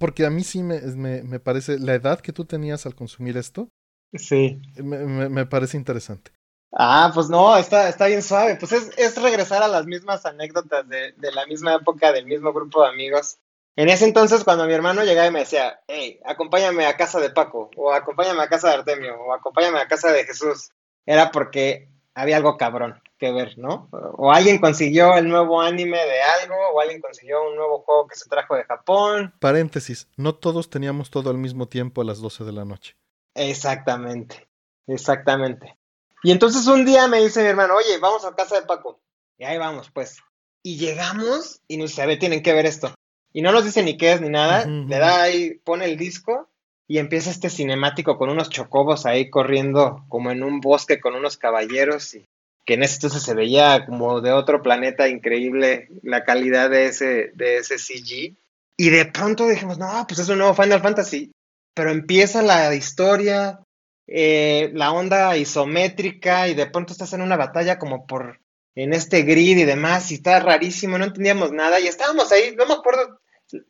porque a mí sí me, me, me parece, la edad que tú tenías al consumir esto, Sí. Me, parece interesante. Ah, pues no, está, está bien suave. Pues es, regresar a las mismas anécdotas de, la misma época, del mismo grupo de amigos. En ese entonces, cuando mi hermano llegaba y me decía, hey, acompáñame a casa de Paco, o acompáñame a casa de Artemio, o acompáñame a casa de Jesús, era porque había algo cabrón que ver, ¿no? O alguien consiguió el nuevo anime de algo, o alguien consiguió un nuevo juego que se trajo de Japón. Paréntesis, no todos teníamos todo al mismo tiempo a las 12 de la noche. Exactamente, exactamente. Y entonces un día me dice mi hermano, oye, vamos a casa de Paco. Y ahí vamos, pues. Y llegamos y nos dice, a ver, tienen que ver esto. Y no nos dice ni qué es ni nada, le da ahí, pone el disco y empieza este cinemático con unos chocobos ahí corriendo como en un bosque con unos caballeros y que en ese entonces se veía como de otro planeta increíble la calidad de ese, de ese CG. Y de pronto dijimos, no, pues es un nuevo Final Fantasy. Pero empieza la historia, eh, la onda isométrica y de pronto estás en una batalla como por en este grid y demás y está rarísimo, no entendíamos nada y estábamos ahí, no me acuerdo,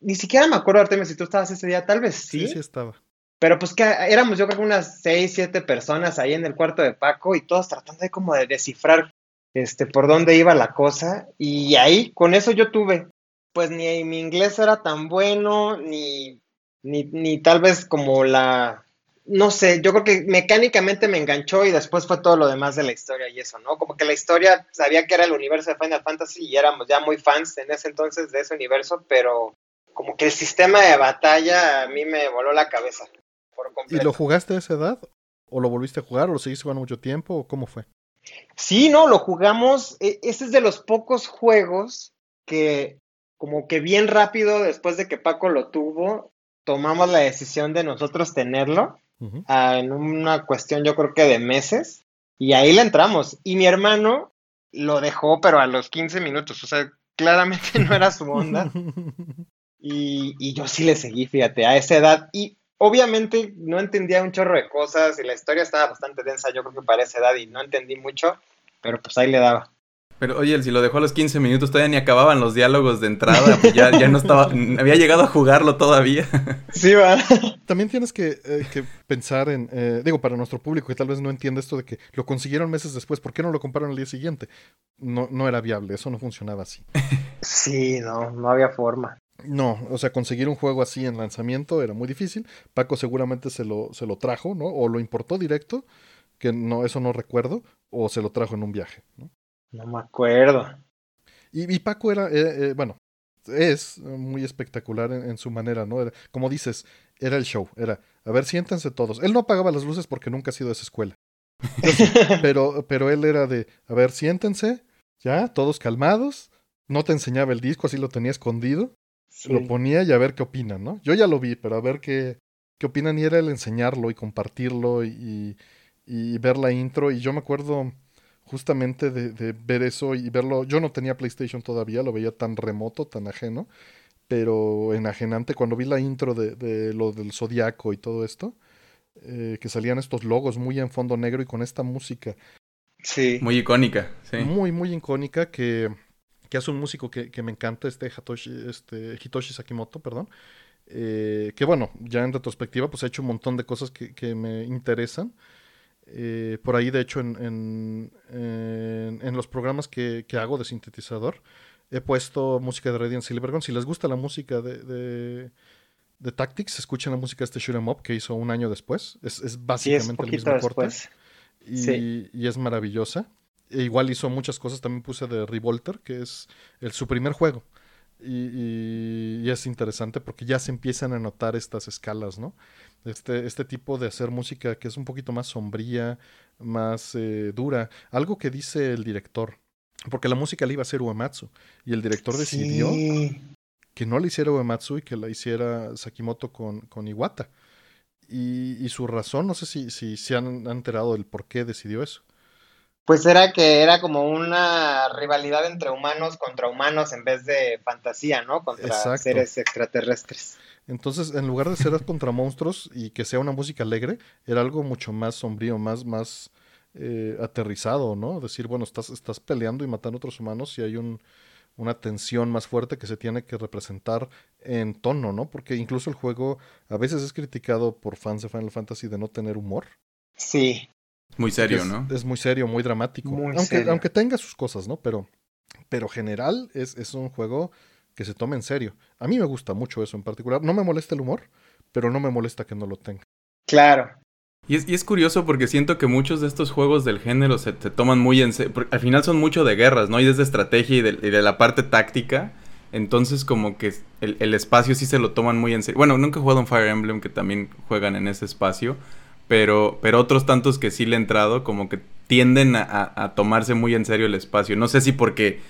ni siquiera me acuerdo, Artemis, si tú estabas ese día, tal vez sí. Sí, sí estaba. Pero pues que éramos yo creo que unas seis, siete personas ahí en el cuarto de Paco y todos tratando de como de descifrar este por dónde iba la cosa y ahí con eso yo tuve pues ni mi inglés era tan bueno ni ni, ni tal vez como la no sé, yo creo que mecánicamente me enganchó y después fue todo lo demás de la historia y eso, ¿no? Como que la historia sabía que era el universo de Final Fantasy y éramos ya muy fans en ese entonces de ese universo, pero como que el sistema de batalla a mí me voló la cabeza. ¿Y lo jugaste a esa edad? ¿O lo volviste a jugar? ¿O lo seguiste jugando mucho tiempo? ¿O cómo fue? Sí, no, lo jugamos. E, ese es de los pocos juegos que, como que bien rápido, después de que Paco lo tuvo, tomamos la decisión de nosotros tenerlo. en una cuestión, yo creo que de meses. Y ahí le entramos. Y mi hermano lo dejó, pero a los 15 minutos. O sea, claramente no era su onda. y, y yo sí le seguí, fíjate, a esa edad. Y obviamente no entendía un chorro de cosas y la historia estaba bastante densa, yo creo que para esa edad y no entendí mucho, pero pues ahí le daba. Pero oye, si lo dejó a los 15 minutos, todavía ni acababan los diálogos de entrada, pues ya, ya no estaba, había llegado a jugarlo todavía. Sí, va. También tienes que, eh, que pensar en, eh, digo, para nuestro público que tal vez no entiende esto de que lo consiguieron meses después, ¿por qué no lo compraron el día siguiente? No, no era viable, eso no funcionaba así. Sí, no, no había forma. No, o sea, conseguir un juego así en lanzamiento era muy difícil. Paco seguramente se lo, se lo trajo, ¿no? O lo importó directo, que no, eso no recuerdo, o se lo trajo en un viaje, ¿no? No me acuerdo. Y, Paco era, eh, eh, bueno, es muy espectacular en, su manera, ¿no? como dices, era el show, era, a ver, siéntense todos. Él no apagaba las luces porque nunca ha sido de esa escuela. pero, pero él era de, a ver, siéntense, ya, todos calmados. No te enseñaba el disco, así lo tenía escondido. Lo ponía y a ver qué opinan, ¿no? Yo ya lo vi, pero a ver qué, qué opinan y era el enseñarlo y compartirlo y, y ver la intro. Y yo me acuerdo justamente de, de, ver eso y verlo. Yo no tenía PlayStation todavía, lo veía tan remoto, tan ajeno, pero enajenante cuando vi la intro de, de lo del Zodiaco y todo esto, eh, que salían estos logos muy en fondo negro y con esta música. Sí. Muy icónica, sí. Muy, muy icónica que que es un músico que, me encanta, este, este Hitoshi Sakimoto, perdón. Eh, que bueno, ya en retrospectiva, pues ha hecho un montón de cosas que, me interesan. Eh, por ahí, de hecho, en, en, los programas que, hago de sintetizador, he puesto música de Radiant Silvergun. Si les gusta la música de, de, Tactics, escuchen la música de este Shoot'em Up que hizo un año después. Es, básicamente el mismo corte. Y, y, es maravillosa. E igual hizo muchas cosas, también puse de Revolter, que es el, su primer juego. Y, es interesante porque ya se empiezan a notar estas escalas, ¿no? Este, este tipo de hacer música que es un poquito más sombría, más eh, dura. Algo que dice el director, porque la música le iba a hacer Uematsu, y el director decidió que no le hiciera Uematsu y que la hiciera Sakimoto con, con Iwata. Y, y, su razón, no sé si, si se han enterado del por qué decidió eso. Pues era que era como una rivalidad entre humanos contra humanos en vez de fantasía, ¿no? Contra seres extraterrestres. Entonces, en lugar de ser contra monstruos y que sea una música alegre, era algo mucho más sombrío, más, más eh, aterrizado, ¿no? Decir, bueno, estás, estás peleando y matando a otros humanos y hay un, una tensión más fuerte que se tiene que representar en tono, ¿no? Porque incluso el juego a veces es criticado por fans de Final Fantasy de no tener humor. Sí. Muy serio, ¿no? Es muy serio, muy dramático. aunque, aunque tenga sus cosas, ¿no? Pero, pero general es, es un juego que se tome en serio. A mí me gusta mucho eso en particular. No me molesta el humor, pero no me molesta que no lo tenga. Claro. Y es, y es curioso porque siento que muchos de estos juegos del género se, se toman muy en serio. Al final son mucho de guerras, ¿no? Y desde estrategia y de, y de la parte táctica. Entonces como que el, el, espacio sí se lo toman muy en serio. Bueno, nunca he jugado en Fire Emblem que también juegan en ese espacio. Pero, pero otros tantos que sí le he entrado como que tienden a, a tomarse muy en serio el espacio. No sé si porque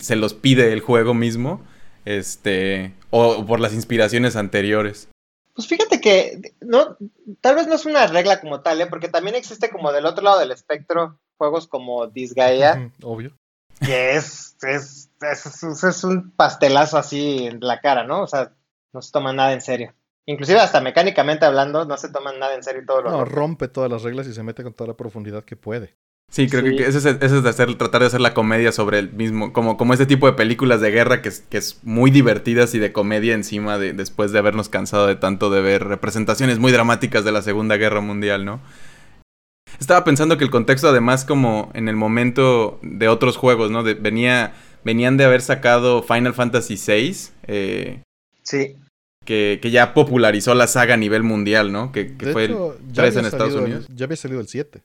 se los pide el juego mismo este, o por las inspiraciones anteriores. Pues fíjate que no, tal vez no es una regla como tal, ¿eh? porque también existe como del otro lado del espectro juegos como Disgaea. Obvio. Que es, es, es, es, un pastelazo así en la cara, ¿no? O sea, no se toma nada en serio. Inclusive hasta mecánicamente hablando, no se toman nada en serio todo lo No, rompe todas las reglas y se mete con toda la profundidad que puede. Sí, creo sí. que ese es, ese es de hacer, tratar de hacer la comedia sobre el mismo, como, como este tipo de películas de guerra que es, que es muy divertidas y de comedia encima de, después de habernos cansado de tanto de ver representaciones muy dramáticas de la Segunda Guerra Mundial, ¿no? Estaba pensando que el contexto además como en el momento de otros juegos, ¿no? De, venía, venían de haber sacado Final Fantasy VI. Eh, sí. Que, que, ya popularizó la saga a nivel mundial, ¿no? Que, que fue hecho, el 3 en Estados Unidos. El, ya había salido el 7.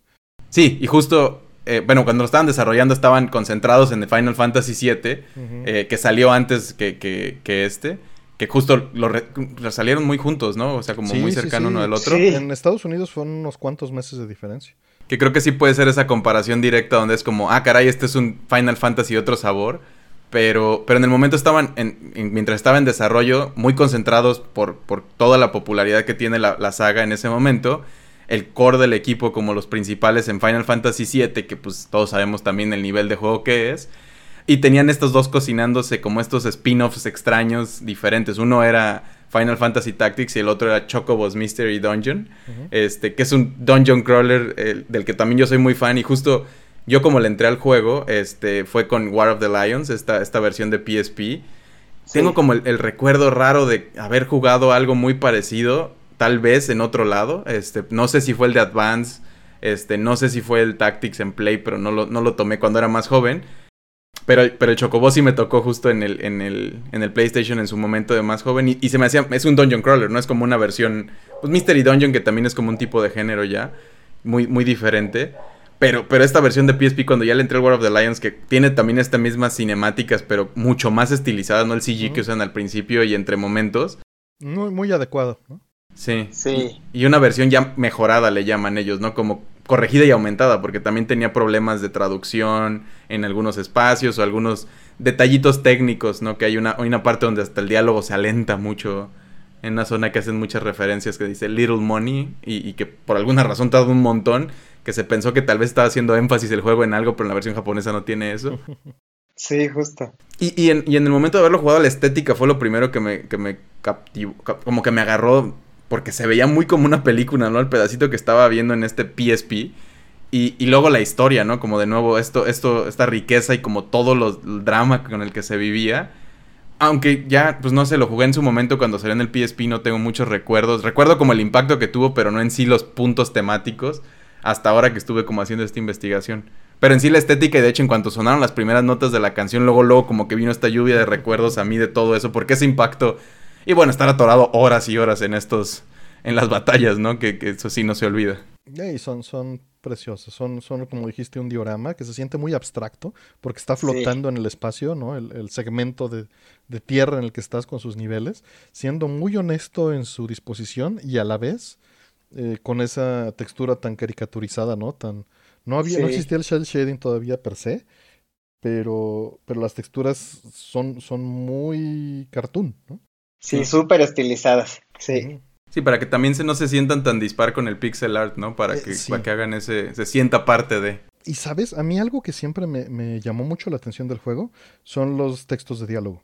Sí, y justo, eh, bueno, cuando lo estaban desarrollando estaban concentrados en el Final Fantasy VII, uh -huh. eh, que salió antes que, que, que, este, que justo lo, re, lo, salieron muy juntos, ¿no? O sea, como sí, muy cercano sí, sí. uno del otro. En Estados Unidos fueron unos cuantos meses de diferencia. Que creo que sí puede ser esa comparación directa donde es como, ah, caray, este es un Final Fantasy de otro sabor. Pero, pero en el momento estaban, en, en, mientras estaba en desarrollo, muy concentrados por, por toda la popularidad que tiene la, la saga en ese momento el core del equipo como los principales en Final Fantasy VII, que pues todos sabemos también el nivel de juego que es. Y tenían estos dos cocinándose como estos spin-offs extraños diferentes. Uno era Final Fantasy Tactics y el otro era Chocobo's Mystery Dungeon, uh -huh. este, que es un dungeon crawler eh, del que también yo soy muy fan y justo yo como le entré al juego, este, fue con War of the Lions, esta, esta versión de PSP. Sí. Tengo como el, el recuerdo raro de haber jugado algo muy parecido tal vez en otro lado. Este, no sé si fue el de Advance, este, no sé si fue el Tactics en Play, pero no lo, no lo tomé cuando era más joven. Pero, pero el Chocobo sí me tocó justo en el, en el, en el PlayStation en su momento de más joven. Y, y, se me hacía. Es un Dungeon Crawler, ¿no? Es como una versión. Pues Mystery Dungeon, que también es como un tipo de género ya. Muy, muy diferente. Pero, pero esta versión de PSP, cuando ya le entré al War of the Lions, que tiene también estas mismas cinemáticas, pero mucho más estilizadas, ¿no? El CG uh -huh. que usan al principio y entre momentos. Muy, muy adecuado, ¿no? Sí. Sí. Y, y, una versión ya mejorada le llaman ellos, ¿no? Como corregida y aumentada, porque también tenía problemas de traducción en algunos espacios o algunos detallitos técnicos, ¿no? Que hay una, hay una parte donde hasta el diálogo se alenta mucho en una zona que hacen muchas referencias que dice Little Money y, y que por alguna razón tarda un montón, que se pensó que tal vez estaba haciendo énfasis el juego en algo, pero en la versión japonesa no tiene eso. Sí, justo. Y, y, en, y en el momento de haberlo jugado, la estética fue lo primero que me, que me captivó, como que me agarró porque se veía muy como una película, ¿no? El pedacito que estaba viendo en este PSP. Y, y luego la historia, ¿no? Como de nuevo esto, esto, esta riqueza y como todo los, el drama con el que se vivía. Aunque ya, pues no sé, lo jugué en su momento cuando salió en el PSP, no tengo muchos recuerdos. Recuerdo como el impacto que tuvo, pero no en sí los puntos temáticos. Hasta ahora que estuve como haciendo esta investigación. Pero en sí la estética y de hecho en cuanto sonaron las primeras notas de la canción, luego, luego como que vino esta lluvia de recuerdos a mí de todo eso. Porque ese impacto y bueno, estar atorado horas y horas en estos, en las batallas, ¿no? Que, que eso sí no se olvida. Y son, son preciosas, son, son, como dijiste, un diorama que se siente muy abstracto porque está flotando sí. en el espacio, ¿no? El, el segmento de, de, tierra en el que estás con sus niveles, siendo muy honesto en su disposición y a la vez eh, con esa textura tan caricaturizada, ¿no? Tan, no, había, sí. no existía el shell shading todavía per se, pero, pero las texturas son, son muy cartoon, ¿no? Sí, súper estilizadas, sí. Sí, para que también se, no se sientan tan dispar con el pixel art, ¿no? Para que, eh, sí. para que hagan ese, se sienta parte de... Y sabes, a mí algo que siempre me, me, llamó mucho la atención del juego son los textos de diálogo.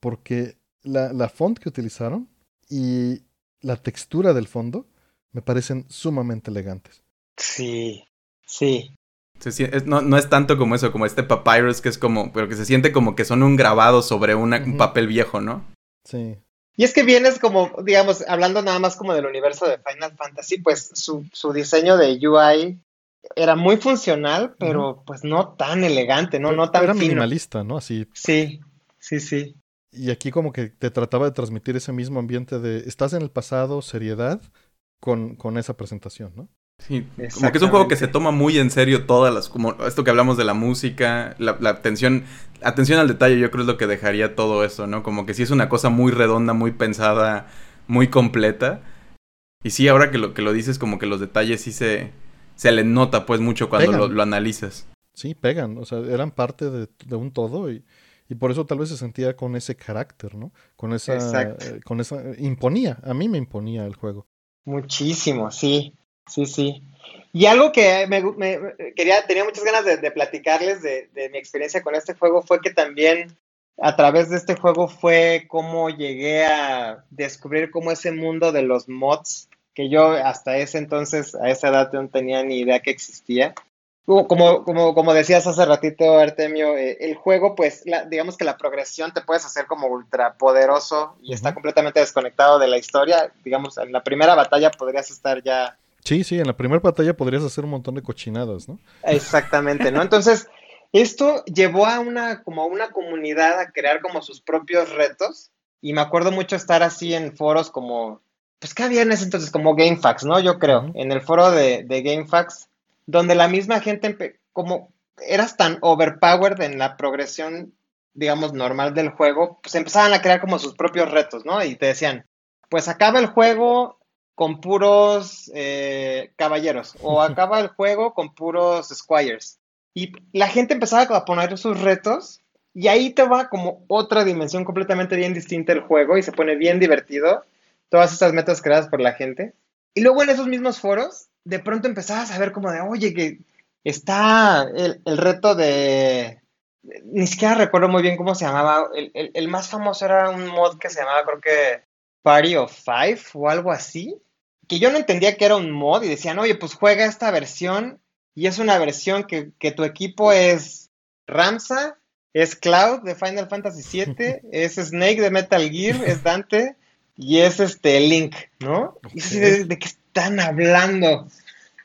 Porque la, la font que utilizaron y la textura del fondo me parecen sumamente elegantes. Sí, sí. Se, es, no, no, es tanto como eso, como este papyrus que es como, pero que se siente como que son un grabado sobre una, uh -huh. un papel viejo, ¿no? Sí. Y es que vienes como, digamos, hablando nada más como del universo de Final Fantasy, pues su, su diseño de UI era muy funcional, pero uh -huh. pues no tan elegante, no, no tan Era fino. minimalista, ¿no? Así. Sí, sí, sí. Y aquí como que te trataba de transmitir ese mismo ambiente de estás en el pasado, seriedad, con, con esa presentación, ¿no? Sí, como que es un juego que se toma muy en serio todas las, como esto que hablamos de la música, la, atención, atención al detalle, yo creo es lo que dejaría todo eso, ¿no? Como que sí es una cosa muy redonda, muy pensada, muy completa. Y sí, ahora que lo, que lo dices, como que los detalles sí se, se le nota pues mucho cuando lo, lo, analizas. Sí, pegan, o sea, eran parte de, de un todo y, y, por eso tal vez se sentía con ese carácter, ¿no? Con esa, eh, con esa, imponía, a mí me imponía el juego. Muchísimo, sí. Sí, sí. Y algo que me, quería, tenía muchas ganas de, platicarles de, mi experiencia con este juego fue que también a través de este juego fue cómo llegué a descubrir cómo ese mundo de los mods, que yo hasta ese entonces, a esa edad no tenía ni idea que existía. Como, como, como decías hace ratito, Artemio, eh, el juego, pues, digamos que la progresión te puedes hacer como ultra poderoso y está completamente desconectado de la historia. Digamos, en la primera batalla podrías estar ya Sí, sí, en la primera batalla podrías hacer un montón de cochinadas, ¿no? Exactamente, ¿no? Entonces, esto llevó a una, como a una comunidad a crear como sus propios retos. Y me acuerdo mucho estar así en foros como, pues ¿qué había en ese entonces? Como GameFAQs, ¿no? Yo creo, en el foro de, de GameFAQs, donde la misma gente, como eras tan overpowered en la progresión, digamos, normal del juego, pues empezaban a crear como sus propios retos, ¿no? Y te decían, pues acaba el juego con puros eh, caballeros o acaba el juego con puros squires. Y la gente empezaba a poner sus retos y ahí te va como otra dimensión completamente bien distinta el juego y se pone bien divertido. Todas estas metas creadas por la gente. Y luego en esos mismos foros, de pronto empezabas a ver como de, oye, que está el, reto de... Ni siquiera recuerdo muy bien cómo se llamaba. El, el más famoso era un mod que se llamaba, creo que Party of Five o algo así, que yo no entendía que era un mod y decían, oye, pues juega esta versión y es una versión que, tu equipo es Ramsa, es Cloud de Final Fantasy VII, es Snake de Metal Gear, es Dante y es este Link, ¿no? Y de, de, qué están hablando?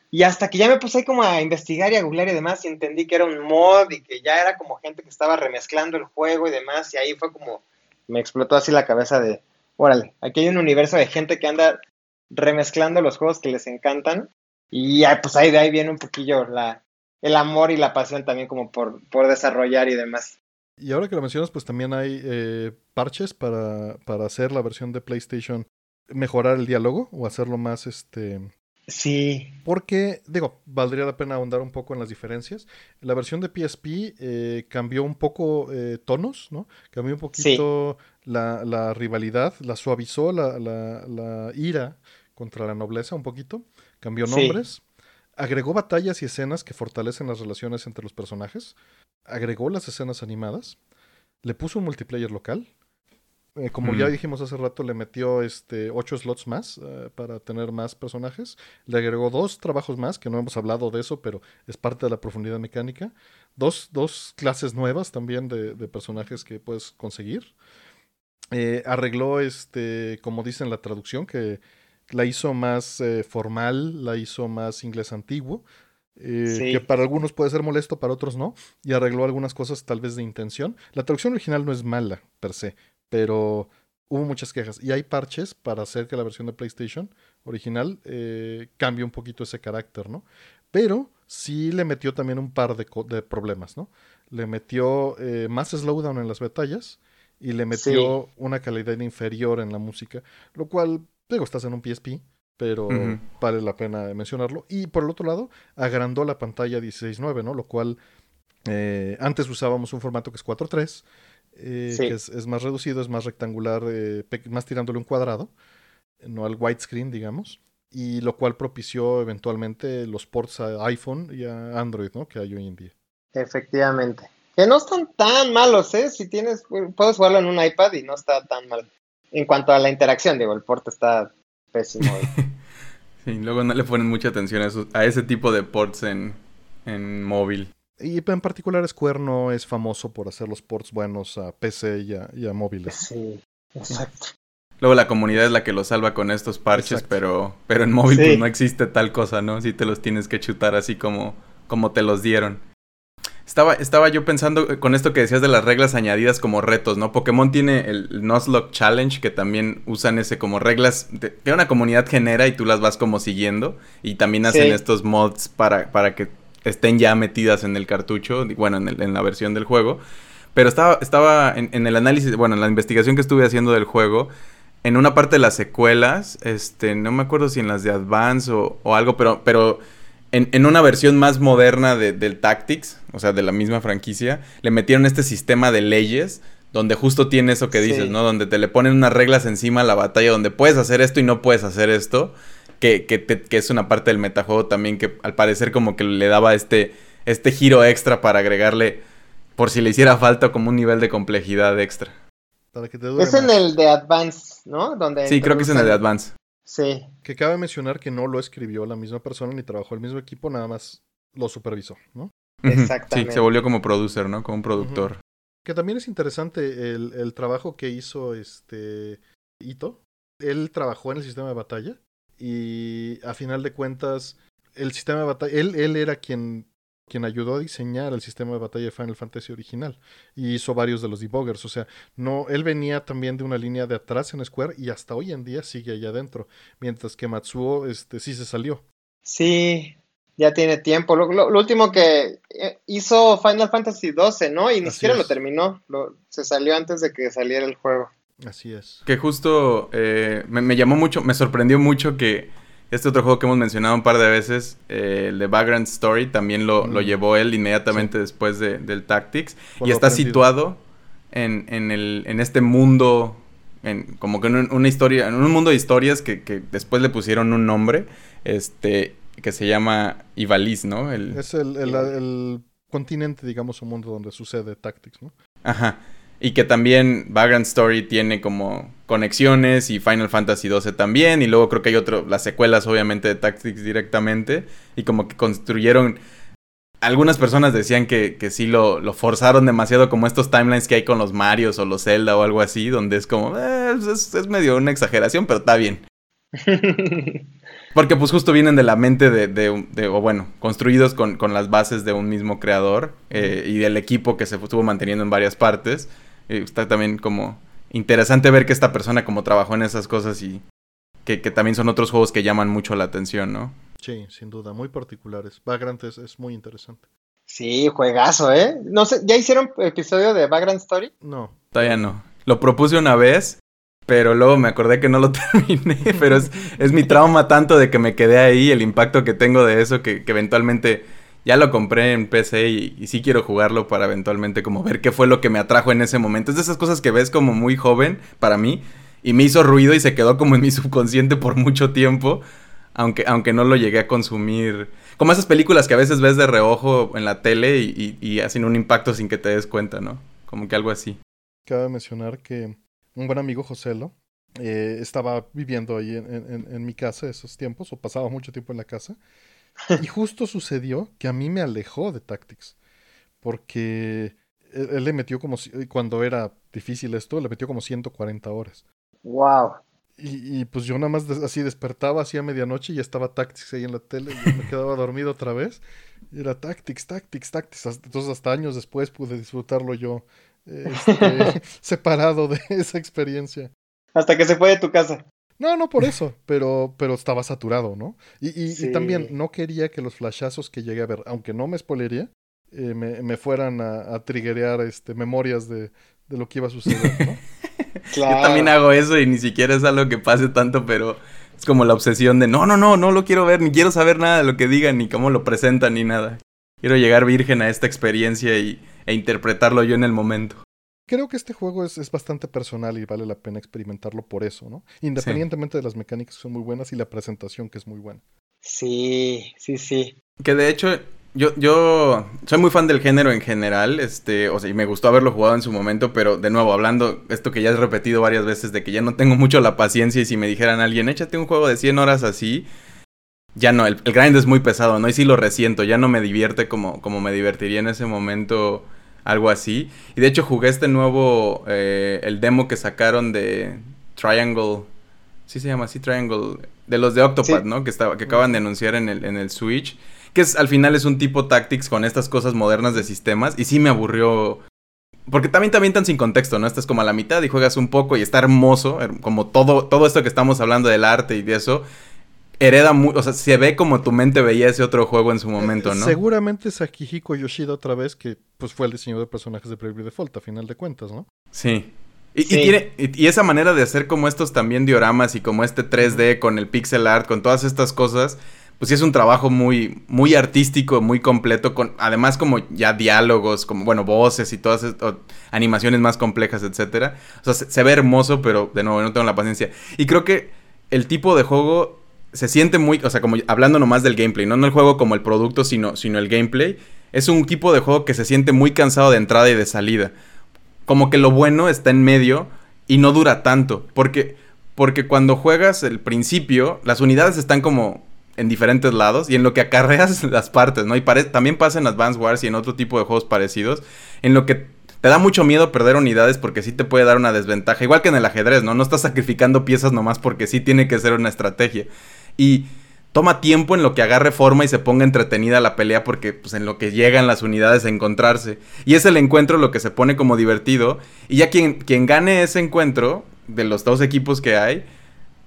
Y hasta que ya me puse como a investigar y a googlear y demás y entendí que era un mod y que ya era como gente que estaba remezclando el juego y demás y ahí fue como me explotó así la cabeza de, órale, aquí hay un universo de gente que anda remezclando los juegos que les encantan y pues ahí de ahí viene un poquillo la, el amor y la pasión también como por, por desarrollar y demás. Y ahora que lo mencionas, pues también hay eh, parches para, para hacer la versión de PlayStation, mejorar el diálogo o hacerlo más este Sí. Porque, digo, valdría la pena ahondar un poco en las diferencias. La versión de PSP eh, cambió un poco eh, tonos, ¿no? Cambió un poquito la, la, rivalidad, la suavizó la, la, ira contra la nobleza un poquito, cambió nombres, agregó batallas y escenas que fortalecen las relaciones entre los personajes, agregó las escenas animadas, le puso un multiplayer local, eh, como ya dijimos hace rato, le metió este ocho slots más eh, para tener más personajes. Le agregó dos trabajos más, que no hemos hablado de eso, pero es parte de la profundidad mecánica. Dos, dos clases nuevas también de, personajes que puedes conseguir. Eh, arregló, este, como dice en la traducción, que la hizo más formal, la hizo más inglés antiguo. Que para algunos puede ser molesto, para otros no, y arregló algunas cosas tal vez de intención. La traducción original no es mala per se, pero hubo muchas quejas. Y hay parches para hacer que la versión de PlayStation original eh, cambie un poquito ese carácter, ¿no? Pero sí le metió también un par de, de problemas, ¿no? Le metió eh, más slowdown en las batallas y le metió una calidad inferior en la música, lo cual, digo, estás en un PSP, pero vale la pena mencionarlo. Y por el otro lado, agrandó la pantalla 16.9, ¿no? Lo cual eh, antes usábamos un formato que es 4.3 eh, que es, más reducido, es más rectangular, eh, más tirándole un cuadrado, no al widescreen, digamos, y lo cual propició eventualmente los ports a iPhone y a Android, ¿no? Que hay hoy en día. Efectivamente. Que no están tan malos, ¿eh? Si tienes, puedes jugarlo en un iPad y no está tan mal. En cuanto a la interacción, digo, el port está pésimo. sí, luego no le ponen mucha atención a, a ese tipo de ports en, en móvil. Y en particular Square no es famoso por hacer los ports buenos a PC y a, móviles. Sí, exacto. Luego la comunidad es la que lo salva con estos parches, pero, pero en móvil pues, no existe tal cosa, ¿no? Si te los tienes que chutar así como, como te los dieron. Estaba, estaba yo pensando con esto que decías de las reglas añadidas como retos, ¿no? Pokémon tiene el Nuzlocke Challenge que también usan ese como reglas que una comunidad genera y tú las vas como siguiendo. Y también hacen estos mods para, para que estén ya metidas en el cartucho, bueno, en, la versión del juego. Pero estaba, estaba en, el análisis, bueno, en la investigación que estuve haciendo del juego, en una parte de las secuelas, este, no me acuerdo si en las de Advance o, o algo, pero, pero en, una versión más moderna del Tactics, o sea, de la misma franquicia, le metieron este sistema de leyes donde justo tiene eso que dices, ¿no? Donde te le ponen unas reglas encima a la batalla, donde puedes hacer esto y no puedes hacer esto, que, que, es una parte del metajuego también que al parecer como que le daba este, este giro extra para agregarle, por si le hiciera falta, como un nivel de complejidad extra. es en el de Advance, ¿no? Donde sí, creo que es en el de Advance. Sí. Que cabe mencionar que no lo escribió la misma persona ni trabajó el mismo equipo, nada más lo supervisó, ¿no? Exactamente. Sí, se volvió como producer, ¿no? Como un productor. Que también es interesante el, el, trabajo que hizo este Ito. Él trabajó en el sistema de batalla y a final de cuentas el sistema de batalla, él, él era quien quien ayudó a diseñar el sistema de batalla de Final Fantasy original y hizo varios de los debuggers. O sea, no, él venía también de una línea de atrás en Square y hasta hoy en día sigue allá adentro, mientras que Matsuo este, sí se salió. Sí, ya tiene tiempo. Lo, último que eh, hizo Final Fantasy XII, ¿no? Y ni siquiera lo terminó. se salió antes de que saliera el juego. Así es. Que justo eh, me llamó mucho, me sorprendió mucho que este otro juego que hemos mencionado un par de veces, eh, el de Background Story, también lo, lo llevó él inmediatamente después de, del Tactics. y está situado en, en, el, en este mundo, en, como que en una historia, en un mundo de historias que, que después le pusieron un nombre, este, que se llama Ivalice, ¿no? El, es el, el, el continente, digamos, un mundo donde sucede Tactics, ¿no? Ajá. Y que también Vagrant Story tiene como conexiones y Final Fantasy XII también. Y luego creo que hay otro, las secuelas obviamente de Tactics directamente. Y como que construyeron... Algunas personas decían que, que sí lo, lo, forzaron demasiado como estos timelines que hay con los Marios o los Zelda o algo así, donde es como, eh, es, es, medio una exageración, pero está bien. Porque pues justo vienen de la mente de, de, o bueno, construidos con, con, las bases de un mismo creador eh, y del equipo que se estuvo manteniendo en varias partes está también como interesante ver que esta persona como trabajó en esas cosas y que, también son otros juegos que llaman mucho la atención, ¿no? Sí, sin duda, muy particulares. Vagrant es, muy interesante. Sí, juegazo, ¿eh? No sé, ¿ya hicieron episodio de Vagrant Story? No. Todavía no. Lo propuse una vez, pero luego me acordé que no lo terminé, pero es, es mi trauma tanto de que me quedé ahí, el impacto que tengo de eso, que, que eventualmente ya lo compré en PC y, sí quiero jugarlo para eventualmente como ver qué fue lo que me atrajo en ese momento. Es de esas cosas que ves como muy joven para mí y me hizo ruido y se quedó como en mi subconsciente por mucho tiempo, aunque, aunque no lo llegué a consumir. Como esas películas que a veces ves de reojo en la tele y, hacen un impacto sin que te des cuenta, ¿no? Como que algo así. Cabe mencionar que un buen amigo Joselo eh, estaba viviendo ahí en, en mi casa esos tiempos, o pasaba mucho tiempo en la casa. Y justo sucedió que a mí me alejó de Tactics. Porque él, le metió como, cuando era difícil esto, le metió como 140 horas. ¡Wow! Y, pues yo nada más así despertaba así a medianoche y estaba Tactics ahí en la tele y me quedaba dormido otra vez. Y era Tactics, Tactics, Tactics. Entonces hasta años después pude disfrutarlo yo este, separado de esa experiencia. Hasta que se fue de tu casa. No, no por eso, pero, pero estaba saturado, ¿no? Y, y, también no quería que los flashazos que llegué a ver, aunque no me spoilería, eh, me, me, fueran a, a triggerear este, memorias de, de, lo que iba a suceder, ¿no? Yo también hago eso y ni siquiera es algo que pase tanto, pero es como la obsesión de no, no, no, no lo quiero ver, ni quiero saber nada de lo que digan, ni cómo lo presentan, ni nada. Quiero llegar virgen a esta experiencia y, e interpretarlo yo en el momento creo que este juego es, es, bastante personal y vale la pena experimentarlo por eso, ¿no? Independientemente de las mecánicas que son muy buenas y la presentación que es muy buena. Sí, sí, sí. Que de hecho, yo, yo soy muy fan del género en general, este, o sea, y me gustó haberlo jugado en su momento, pero de nuevo, hablando, esto que ya he repetido varias veces, de que ya no tengo mucho la paciencia y si me dijeran a alguien, échate un juego de 100 horas así, ya no, el, el grind es muy pesado, ¿no? Y sí lo resiento, ya no me divierte como, como me divertiría en ese momento algo así. Y de hecho jugué este nuevo, eh, el demo que sacaron de Triangle, sí se llama así, Triangle, de los de Octopath, ¿no? Que, estaba, que acaban de anunciar en el, en el Switch. que es al final es un tipo tactics con estas cosas modernas de sistemas y sí me aburrió porque también te avientan sin contexto, ¿no? Estás como a la mitad y juegas un poco y está hermoso, como todo, todo esto que estamos hablando del arte y de eso, hereda mucho, o sea, se ve como tu mente veía ese otro juego en su momento, ¿no? Seguramente es Akihiko Yoshida otra vez, que pues fue el diseñador de personajes de Bravely Default, a final de cuentas, ¿no? Sí. Y, tiene, y, esa manera de hacer como estos también dioramas y como este 3D con el pixel art, con todas estas cosas, pues sí es un trabajo muy, muy artístico, muy completo, con además como ya diálogos, como, bueno, voces y todas animaciones más complejas, etcétera. O sea, se, ve hermoso, pero de nuevo no tengo la paciencia. Y creo que el tipo de juego se siente muy, o sea, como hablando nomás del gameplay, no, no el juego como el producto, sino, sino el gameplay. Es un tipo de juego que se siente muy cansado de entrada y de salida. Como que lo bueno está en medio y no dura tanto. Porque, porque cuando juegas el principio, las unidades están como en diferentes lados y en lo que acarreas las partes, ¿no? Y también pasa en Advance Wars y en otro tipo de juegos parecidos, en lo que te da mucho miedo perder unidades porque sí te puede dar una desventaja, igual que en el ajedrez, ¿no? No estás sacrificando piezas nomás porque sí tiene que ser una estrategia. Y toma tiempo en lo que agarre forma y se ponga entretenida la pelea porque pues en lo que llegan las unidades a encontrarse. Y es el encuentro lo que se pone como divertido. Y ya quien, quien gane ese encuentro, de los dos equipos que hay,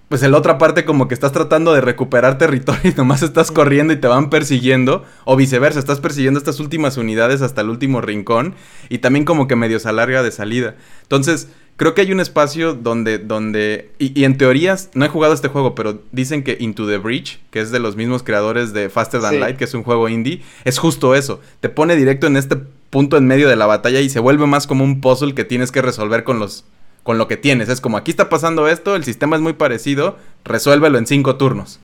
pues en la otra parte como que estás tratando de recuperar territorio y nomás estás corriendo y te van persiguiendo, o viceversa, estás persiguiendo estas últimas unidades hasta el último rincón y también como que medio se alarga de salida. Entonces, creo que hay un espacio donde, donde, y, en teorías, no he jugado este juego, pero dicen que Into the Breach, que es de los mismos creadores de Faster Than Light, que es un juego indie, es justo eso, te pone directo en este punto en medio de la batalla y se vuelve más como un puzzle que tienes que resolver con los con lo que tienes. Es como aquí está pasando esto, el sistema es muy parecido, resuélvelo en cinco turnos.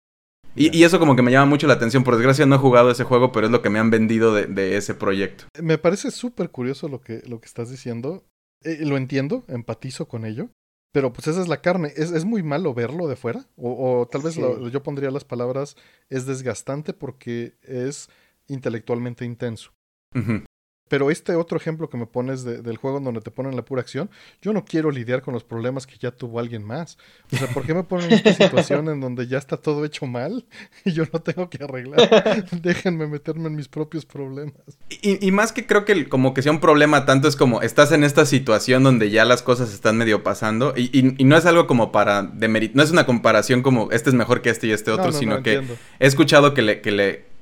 Y, eso como que me llama mucho la atención. Por desgracia no he jugado ese juego, pero es lo que me han vendido de, ese proyecto. Me parece súper curioso lo que, lo que estás diciendo. Eh, lo entiendo, empatizo con ello. Pero pues esa es la carne. ¿Es, muy malo verlo de fuera? O, tal vez yo pondría las palabras, es desgastante porque es intelectualmente intenso. Pero este otro ejemplo que me pones del juego en donde te ponen la pura acción, yo no quiero lidiar con los problemas que ya tuvo alguien más. O sea, ¿por qué me ponen en esta situación en donde ya está todo hecho mal y yo no tengo que arreglar? Déjenme meterme en mis propios problemas. Y, más que creo que como que sea un problema tanto es como estás en esta situación donde ya las cosas están medio pasando y, no es algo como para demeritar, no es una comparación como este es mejor que este y este otro, sino que he escuchado que le, que le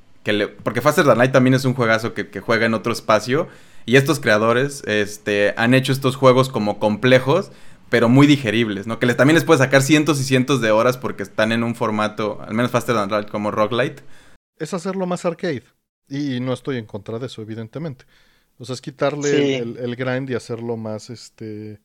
porque Faster Than Light también es un juegazo que, juega en otro espacio. Y estos creadores este, han hecho estos juegos como complejos, pero muy digeribles, ¿no? Que les, también les puede sacar cientos y cientos de horas porque están en un formato, al menos Faster Than Light, como Roguelite. Es hacerlo más arcade. Y no estoy en contra de eso, evidentemente. O sea, es quitarle el, grind y hacerlo más, este,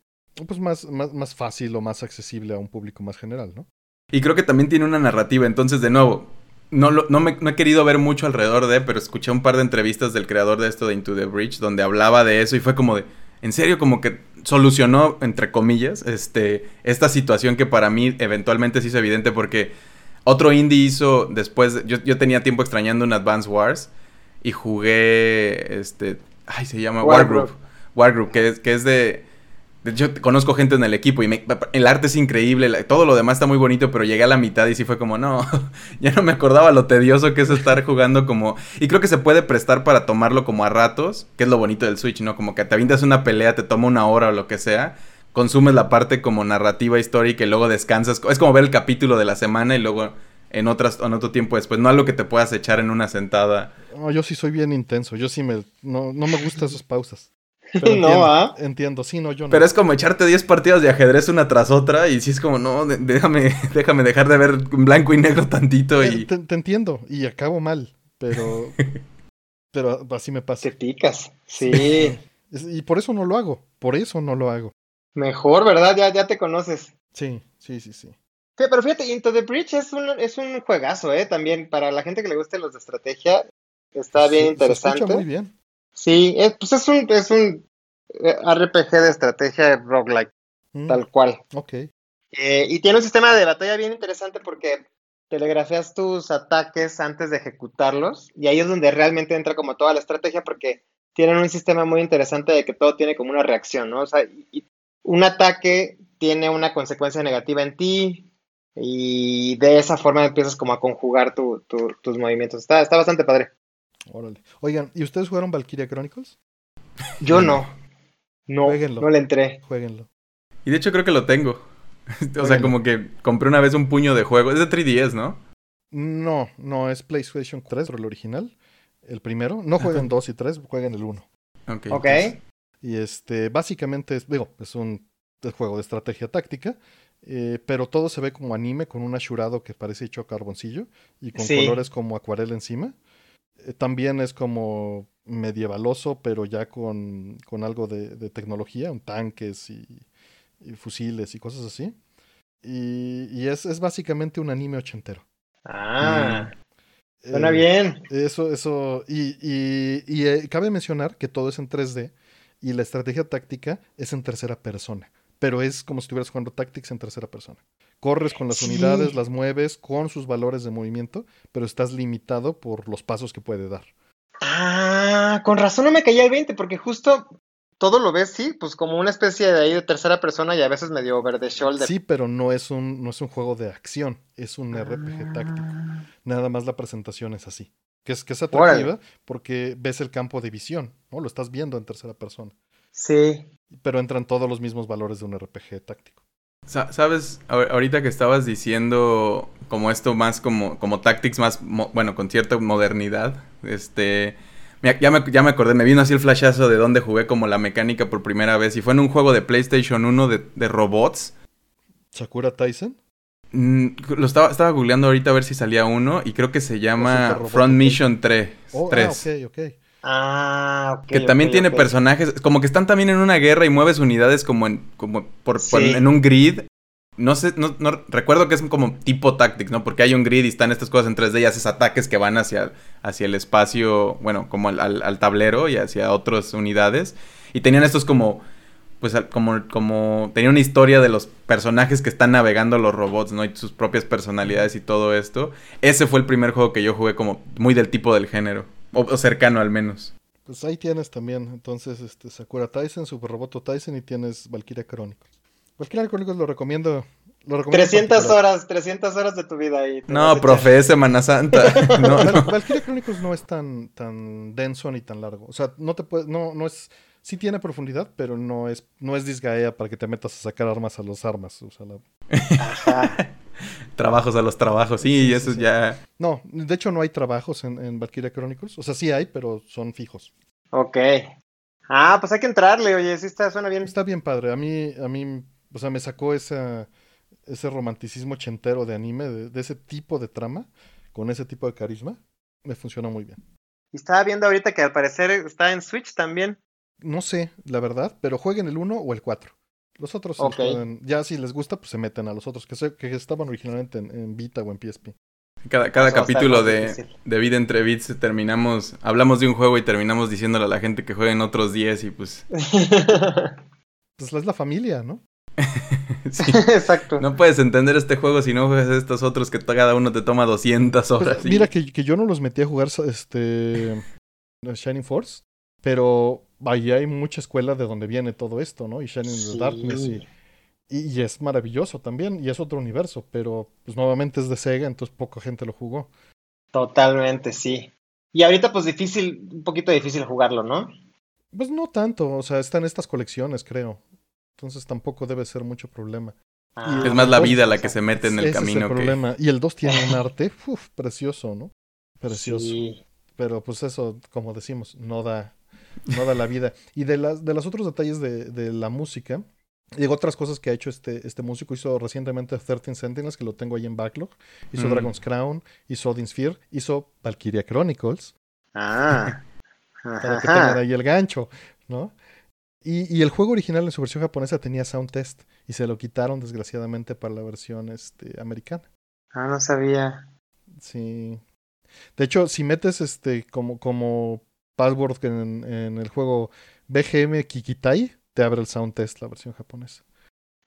pues más, más, más fácil o más accesible a un público más general, ¿no? Y creo que también tiene una narrativa. Entonces, de nuevo, no, no, me, no he querido ver mucho alrededor de, pero escuché un par de entrevistas del creador de esto de Into the Breach, donde hablaba de eso y fue como de, en serio, como que solucionó, entre comillas, este, esta situación que para mí eventualmente se hizo evidente porque otro indie hizo después, yo, yo tenía tiempo extrañando un Advance Wars y jugué, este, ay, se llama Wargroup, Wargroup, que es, que es de yo conozco gente en el equipo y el arte es increíble, todo lo demás está muy bonito, pero llegué a la mitad y sí fue como, no, ya no me acordaba lo tedioso que es estar jugando como... Y creo que se puede prestar para tomarlo como a ratos, que es lo bonito del Switch, ¿no? Como que te avientas una pelea, te toma una hora o lo que sea, consumes la parte como narrativa histórica y luego descansas. Es como ver el capítulo de la semana y luego en, otras, en otro tiempo después, no algo que te puedas echar en una sentada. No, yo sí soy bien intenso, yo sí me... No, no me gustan esas pausas. no, ¿ah? Entiendo, sí, no, yo no. Pero es como echarte 10 partidas de ajedrez una tras otra y si es como, no, déjame, déjame dejar de ver blanco y negro tantito y... Te, entiendo, y acabo mal, pero... pero así me pasa. Te picas, sí. y por eso no lo hago, por eso no lo hago. Mejor, ¿verdad? Ya, ya te conoces. Sí, sí, sí, sí. pero fíjate, Into the Bridge es un, es un juegazo, ¿eh? También para la gente que le guste los de estrategia, está bien interesante. muy bien. Sí, es, pues es un, es un eh, RPG de estrategia roguelike, mm, tal cual. Ok. Eh, y tiene un sistema de batalla bien interesante porque telegrafías tus ataques antes de ejecutarlos y ahí es donde realmente entra como toda la estrategia porque tienen un sistema muy interesante de que todo tiene como una reacción, ¿no? O sea, un ataque tiene una consecuencia negativa en ti y de esa forma empiezas como a conjugar tus movimientos. Está, está bastante padre. Órale. Oigan, ¿y ustedes jugaron Valkyria Chronicles? Yo no. No, Jueguenlo. no le entré. Jueguenlo. Y de hecho creo que lo tengo. o sea, como que compré una vez un puño de juego. Es de 3DS, ¿no? No, no, es PlayStation 3, el original. El primero. No jueguen 2 y 3, jueguen el 1. Ok. Ok. Y este, básicamente, es, digo, es un juego de estrategia táctica, eh, pero todo se ve como anime con un ashurado que parece hecho a carboncillo y con Sí. colores como acuarela encima. Eh, también es como medievaloso, pero ya con, con algo de, de tecnología, tanques y, y fusiles y cosas así. Y, y es, es básicamente un anime ochentero. Ah, suena Eh, bien. eso, eso, y, y, y, eh, cabe mencionar que todo es en 3D y la estrategia táctica es en tercera persona, pero es como si estuvieras jugando Tactics en tercera persona. Corres con las Sí. unidades, las mueves con sus valores de movimiento, pero estás limitado por los pasos que puede dar. Ah, con razón no me caía el 20, porque justo todo lo ves, sí, pues como una especie de ahí de tercera persona y a veces medio over the shoulder. Sí, pero no es un, no es un juego de acción, es un RPG táctico. Ah, Nada más la presentación es así. Que es, que es Órale. atractiva porque ves el campo de visión, ¿no? Lo estás viendo en tercera persona. Sí. Pero entran todos los mismos valores de un RPG táctico. Sa- Sabes, Ahor- ahorita que estabas diciendo como esto más como, como tactics más, mo- bueno, con cierta modernidad, este, ya me, ya me acordé, me vino así el flashazo de donde jugué como la mecánica por primera vez y fue en un juego de PlayStation 1 de, de robots. Sakura Tyson. Mm, lo estaba, estaba googleando ahorita a ver si salía uno y creo que se llama Front. Mission 3. Oh, ah, 3. ok, ok. Ah, ok. Que también tiene personajes, como que están también en una guerra y mueves unidades como en, como por, en un grid. No sé, no, no- recuerdo que es como tipo Tactics, ¿no? Porque hay un grid y están estas cosas en 3D y haces ataques que van hacia, hacia el espacio, bueno, como al, al- al tablero y hacia otras unidades. Y tenían estos como, pues como, como, tenía una historia de los personajes que están navegando los robots, ¿no? Y sus propias personalidades y todo esto. Ese fue el primer juego que yo jugué como muy del tipo del género, o- o cercano al menos. Pues ahí tienes también, entonces, este, Sakura Tyson, Super Roboto Tyson y tienes Valkyria Chronicles. Valkyria Chronicles lo recomiendo. Lo recomiendo 300 particular. horas, 300 horas de tu vida ahí. No, profe, es Semana Santa. No, Bueno, no. Valkyria Chronicles no es tan, tan denso ni tan largo. O sea, no te puedes, no, no es, sí tiene profundidad, pero no es, no es disgaea para que te metas a sacar armas a los armas. O sea, la- Ajá. Trabajos a los trabajos. Sí, Sí, eso sí, sí. ya. No, de hecho no hay trabajos en, en Valkyria Chronicles. O sea, sí hay, pero son fijos. Ok. Ah, pues hay que entrarle, oye, sí está, suena bien. Está bien padre. A mí, a mí, o sea, me sacó esa, ese romanticismo chentero de anime, de, de ese tipo de trama, con ese tipo de carisma. Me funciona muy bien. Y estaba viendo ahorita que al parecer está en Switch también. No sé, la verdad, pero jueguen el 1 o el 4. Los otros pueden- ya si les gusta, pues se meten a los otros que, sé, que estaban originalmente en, en Vita o en PSP. Cada, cada capítulo de, de Vida entre Bits terminamos. Hablamos de un juego y terminamos diciéndole a la gente que jueguen otros 10 y pues. Pues es la familia, ¿no? sí. Exacto. No puedes entender este juego si no juegas estos otros que cada uno te toma 200 Pues, horas. y- mira que, que yo no los metí a jugar este Shining Force, pero ahí hay mucha escuela de donde viene todo esto, ¿no? Y Shining in Sí. the Darkness y, y, y es maravilloso también, y es otro universo, pero pues nuevamente es de Sega, entonces poca gente lo jugó. Totalmente, sí. Y ahorita pues difícil, un poquito difícil jugarlo, ¿no? Pues no tanto, o sea, están estas colecciones, creo. Entonces tampoco debe ser mucho problema. Ah, es más la vida la que se mete en el Ese camino es el que. problema. Y el 2 tiene un arte uf, precioso, ¿no? Precioso. Sí. Pero pues eso, como decimos, no da, no da la vida. Y de, las de los otros detalles de, de la música, digo, otras cosas que ha hecho este, este músico, hizo recientemente 13 Sentinels, que lo tengo ahí en backlog, hizo Mm. Dragon's Crown, hizo Odin Sphere, hizo Valkyria Chronicles, Ah. para que tengan ahí el gancho, ¿no? Y, y el juego original en su versión japonesa tenía sound test y se lo quitaron desgraciadamente para la versión este, americana. Ah, no sabía. Sí. De hecho, si metes este como, como password en, en el juego BGM Kikitai, te abre el sound test la versión japonesa.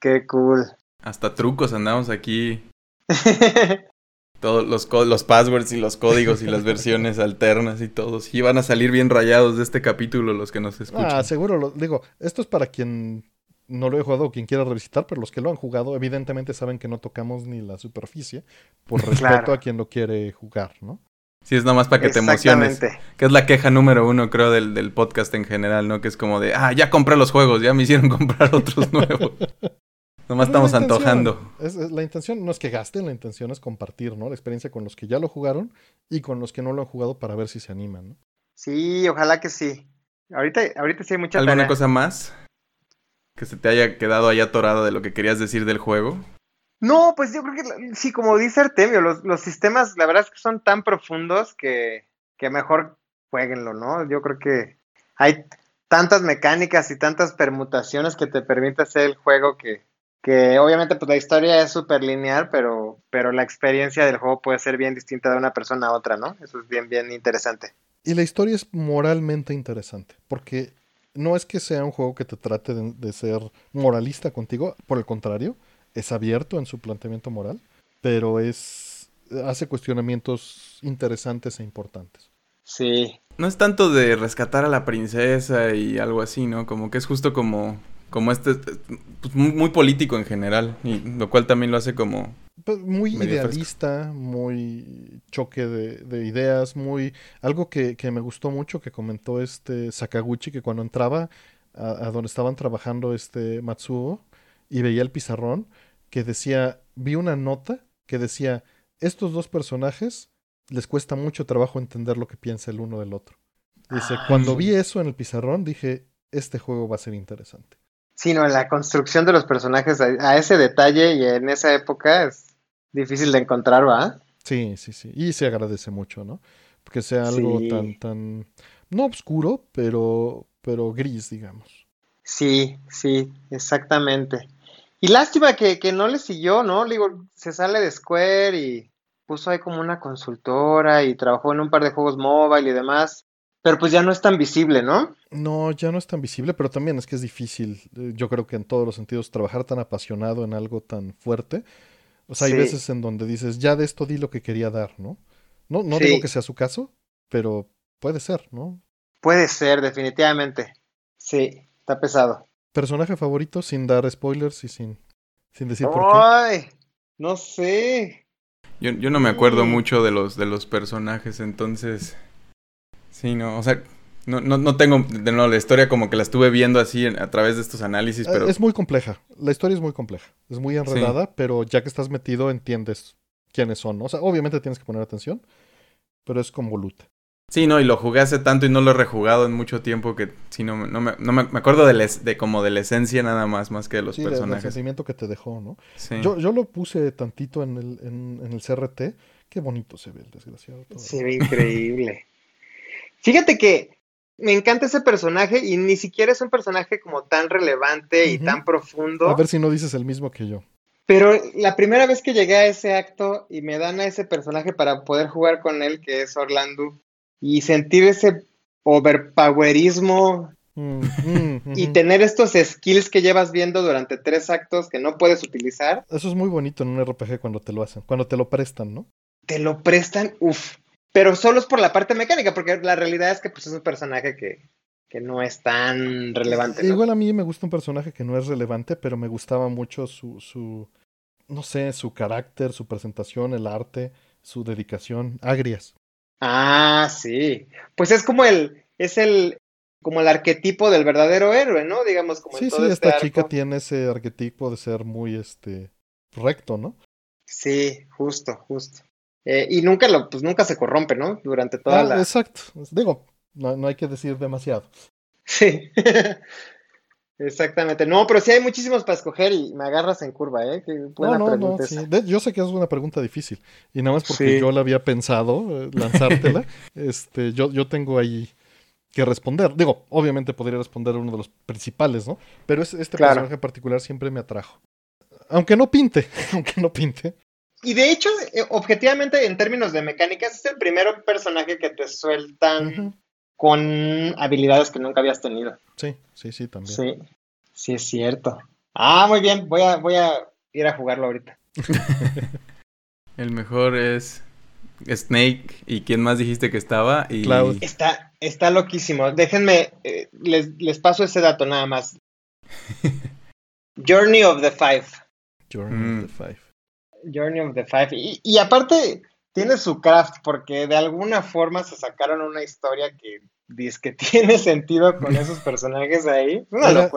Qué cool. Hasta trucos andamos aquí. Todos los, los passwords y los códigos y las versiones alternas y todos. Y van a salir bien rayados de este capítulo los que nos escuchan. Ah, seguro lo digo. Esto es para quien no lo he jugado o quien quiera revisitar, pero los que lo han jugado, evidentemente saben que no tocamos ni la superficie por respeto Claro. a quien lo quiere jugar, ¿no? Sí, es nomás para que te emociones. Que es la queja número uno, creo, del, del podcast en general, ¿no? Que es como de, ah, ya compré los juegos, ya me hicieron comprar otros nuevos. nomás estamos antojando. Es, la intención no es que gasten, la intención es compartir, ¿no? La experiencia con los que ya lo jugaron y con los que no lo han jugado para ver si se animan, ¿no? Sí, ojalá que sí. Ahorita, ahorita sí hay mucha ¿Alguna cosa más que se te haya quedado ahí atorado de lo que querías decir del juego? No, pues yo creo que sí, como dice Artemio, los, los sistemas, la verdad es que son tan profundos que, que mejor jueguenlo, ¿no? Yo creo que hay tantas mecánicas y tantas permutaciones que te permite hacer el juego que, que obviamente pues la historia es súper lineal, pero, pero la experiencia del juego puede ser bien distinta de una persona a otra, ¿no? Eso es bien, bien interesante. Y la historia es moralmente interesante, porque no es que sea un juego que te trate de, de ser moralista contigo, por el contrario, es abierto en su planteamiento moral, pero es hace cuestionamientos interesantes e importantes. Sí. No es tanto de rescatar a la princesa y algo así, ¿no? Como que es justo como como este pues, muy, político en general y lo cual también lo hace como pues, muy idealista, muy choque de, ideas, muy algo que, que, me gustó mucho que comentó este Sakaguchi que cuando entraba a, a donde estaban trabajando este Matsuo y veía el pizarrón que decía, vi una nota que decía, estos dos personajes les cuesta mucho trabajo entender lo que piensa el uno del otro. Dice, cuando vi eso en el pizarrón dije, este juego va a ser interesante. Sí, no, la construcción de los personajes a, ese detalle y en esa época es difícil de encontrar, ¿va? Sí, sí, sí. Y se agradece mucho, ¿no? Porque sea algo tan, tan, no oscuro, pero, pero gris, digamos. Sí, sí, exactamente. Y lástima que, que no le siguió, ¿no? Digo, se sale de Square y puso ahí como una consultora y trabajó en un par de juegos mobile y demás. Pero pues ya no es tan visible, ¿no? No, ya no es tan visible, pero también es que es difícil, eh, yo creo que en todos los sentidos, trabajar tan apasionado en algo tan fuerte. O sea, hay veces en donde dices, ya de esto di lo que quería dar, ¿no? No, no digo que sea su caso, pero puede ser, ¿no? Puede ser, definitivamente. Sí, está pesado. ¿Personaje favorito sin dar spoilers y sin, sin decir por qué? Ay, no sé. Yo, yo no me acuerdo mucho de los, de los personajes, entonces... Sí, no, o sea, no, no, no tengo de nuevo la historia como que la estuve viendo así a través de estos análisis, pero... Es muy compleja, la historia es muy compleja, es muy enredada, pero ya que estás metido entiendes quiénes son, ¿no? O sea, obviamente tienes que poner atención, pero es convoluta. Sí, no, y lo jugué hace tanto y no lo he rejugado en mucho tiempo que sí, no, no, me, no me, acuerdo de, de como de la esencia nada más, más que de los personajes. Sí, el sentimiento que te dejó, ¿no? Sí. Yo, yo lo puse tantito en el, en, el CRT. Qué bonito se ve el desgraciado. Se ve increíble. Fíjate que me encanta ese personaje y ni siquiera es un personaje como tan relevante y tan profundo. A ver si no dices el mismo que yo. Pero la primera vez que llegué a ese acto y me dan a ese personaje para poder jugar con él, que es Orlando, y sentir ese overpowerismo mm, mm, y tener estos skills que llevas viendo durante tres actos que no puedes utilizar. Eso es muy bonito en un RPG cuando te lo hacen, cuando te lo prestan, ¿no? Te lo prestan, uff. Pero solo es por la parte mecánica, porque la realidad es que pues, es un personaje que, que no es tan relevante. Igual a mí me gusta un personaje que no es relevante, pero me gustaba mucho su, su, no sé, su carácter, su presentación, el arte, su dedicación. Agrias. Ah, sí. Pues es como el, es el, como el arquetipo del verdadero héroe, ¿no? Digamos, como sí, sí, este esta chica tiene ese arquetipo de ser muy, este, recto, ¿no? Sí, justo, justo. Eh, y nunca lo, pues nunca se corrompe, ¿no? Durante toda ah, la. Exacto. Digo, no, no hay que decir demasiado. Sí. Exactamente. No, pero sí hay muchísimos para escoger y me agarras en curva, ¿eh? Qué buena no, no, no, sí. yo sé que es una pregunta difícil. Y nada más porque yo la había pensado eh, lanzártela, este, yo, yo tengo ahí que responder. Digo, obviamente podría responder uno de los principales, ¿no? Pero este personaje en particular siempre me atrajo. Aunque no pinte, aunque no pinte. Y de hecho, eh, objetivamente, en términos de mecánicas, es el primer personaje que te sueltan con habilidades que nunca habías tenido. Sí, sí, sí, también. Sí, sí es cierto. Ah, muy bien, voy a, voy a ir a jugarlo ahorita. El mejor es Snake y quién más dijiste que estaba y Cloud. Está, está loquísimo. Déjenme, eh, les, les, paso ese dato nada más. Journey of the Five. Journey of the mm. Five. Journey of the Five. Y, y aparte, tiene su craft, porque de alguna forma se sacaron una historia que dice que tiene sentido con esos personajes ahí.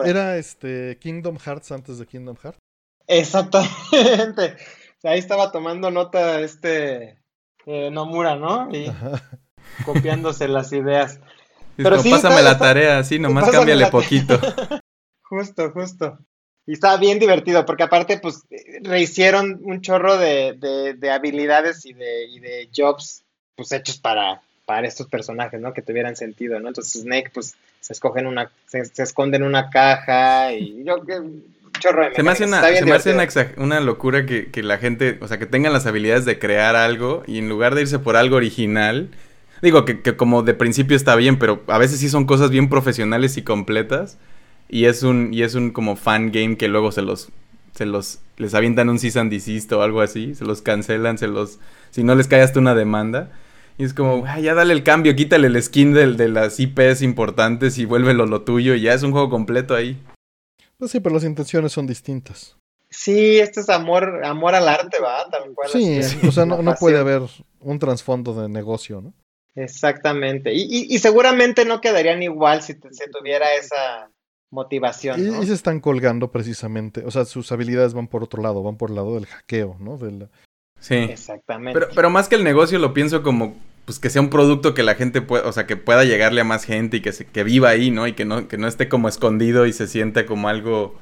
era, este Kingdom Hearts antes de Kingdom Hearts. Exactamente. ahí estaba tomando nota este eh, Nomura, ¿no? Y copiándose las ideas. Pero sí, pásame la tarea, sí, nomás cámbiale poquito. justo, justo. Y estaba bien divertido, porque aparte, pues, rehicieron un chorro de, de, habilidades y de, y de jobs, pues, hechos para, para estos personajes, ¿no? Que tuvieran sentido, ¿no? Entonces Snake, pues, se escoge en una, se, esconde en una caja y yo, chorro de Se me hace una, se me hace una, una locura que, que, la gente, o sea, que tengan las habilidades de crear algo y en lugar de irse por algo original, digo que, que como de principio está bien, pero a veces sí son cosas bien profesionales y completas y es un, y es un como fan game que luego se los, se los, les avientan un season desist o algo así, se los cancelan, se los, si no les cae hasta una demanda. Y es como, ya dale el cambio, quítale el skin del, de las IPs importantes y vuélvelo lo tuyo y ya es un juego completo ahí. Pues sí, pero las intenciones son distintas. Sí, este es amor, amor al arte, ¿va? sí, o sea, no, puede haber un trasfondo de negocio, ¿no? Exactamente. Y, y, seguramente no quedarían igual si, se tuviera esa, motivación. Y, se están colgando precisamente, o sea, sus habilidades van por otro lado, van por el lado del hackeo, ¿no? Del... Sí. Exactamente. Pero, pero más que el negocio lo pienso como pues que sea un producto que la gente pueda, o sea, que pueda llegarle a más gente y que, se, que viva ahí, ¿no? Y que no, que no esté como escondido y se sienta como algo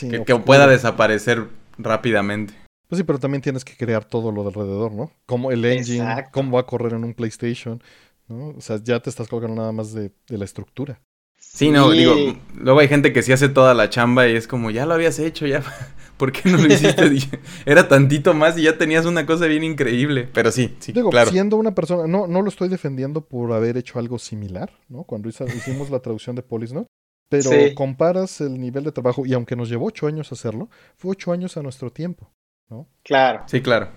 que, pueda desaparecer rápidamente. Pues sí, pero también tienes que crear todo lo de alrededor, ¿no? Como el engine, cómo va a correr en un PlayStation, ¿no? O sea, ya te estás colgando nada más de la estructura. Sí, no, digo, luego hay gente que sí hace toda la chamba y es como, ya lo habías hecho, ya, ¿por qué no lo hiciste? Era tantito más y ya tenías una cosa bien increíble, pero sí, sí, digo, siendo una persona, no, no lo estoy defendiendo por haber hecho algo similar, ¿no? Cuando hicimos la traducción de Polis, ¿no? Pero comparas el nivel de trabajo, y aunque nos llevó ocho años hacerlo, fue ocho años a nuestro tiempo, ¿no? Claro. Sí, claro.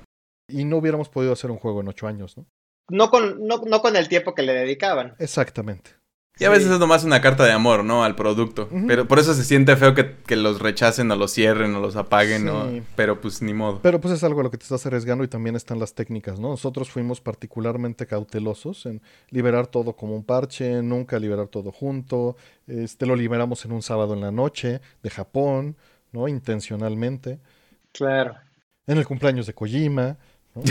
Y no hubiéramos podido hacer un juego en ocho años, ¿no? No con, no, no con el tiempo que le dedicaban. Exactamente. Y a veces es nomás una carta de amor, ¿no? Al producto. Pero por eso se siente feo que, que, los rechacen o los cierren o los apaguen, ¿no? Pero pues ni modo. Pero pues es algo a lo que te estás arriesgando y también están las técnicas, ¿no? Nosotros fuimos particularmente cautelosos en liberar todo como un parche, nunca liberar todo junto. Este lo liberamos en un sábado en la noche de Japón, ¿no? Intencionalmente. Claro. En el cumpleaños de Kojima, ¿no?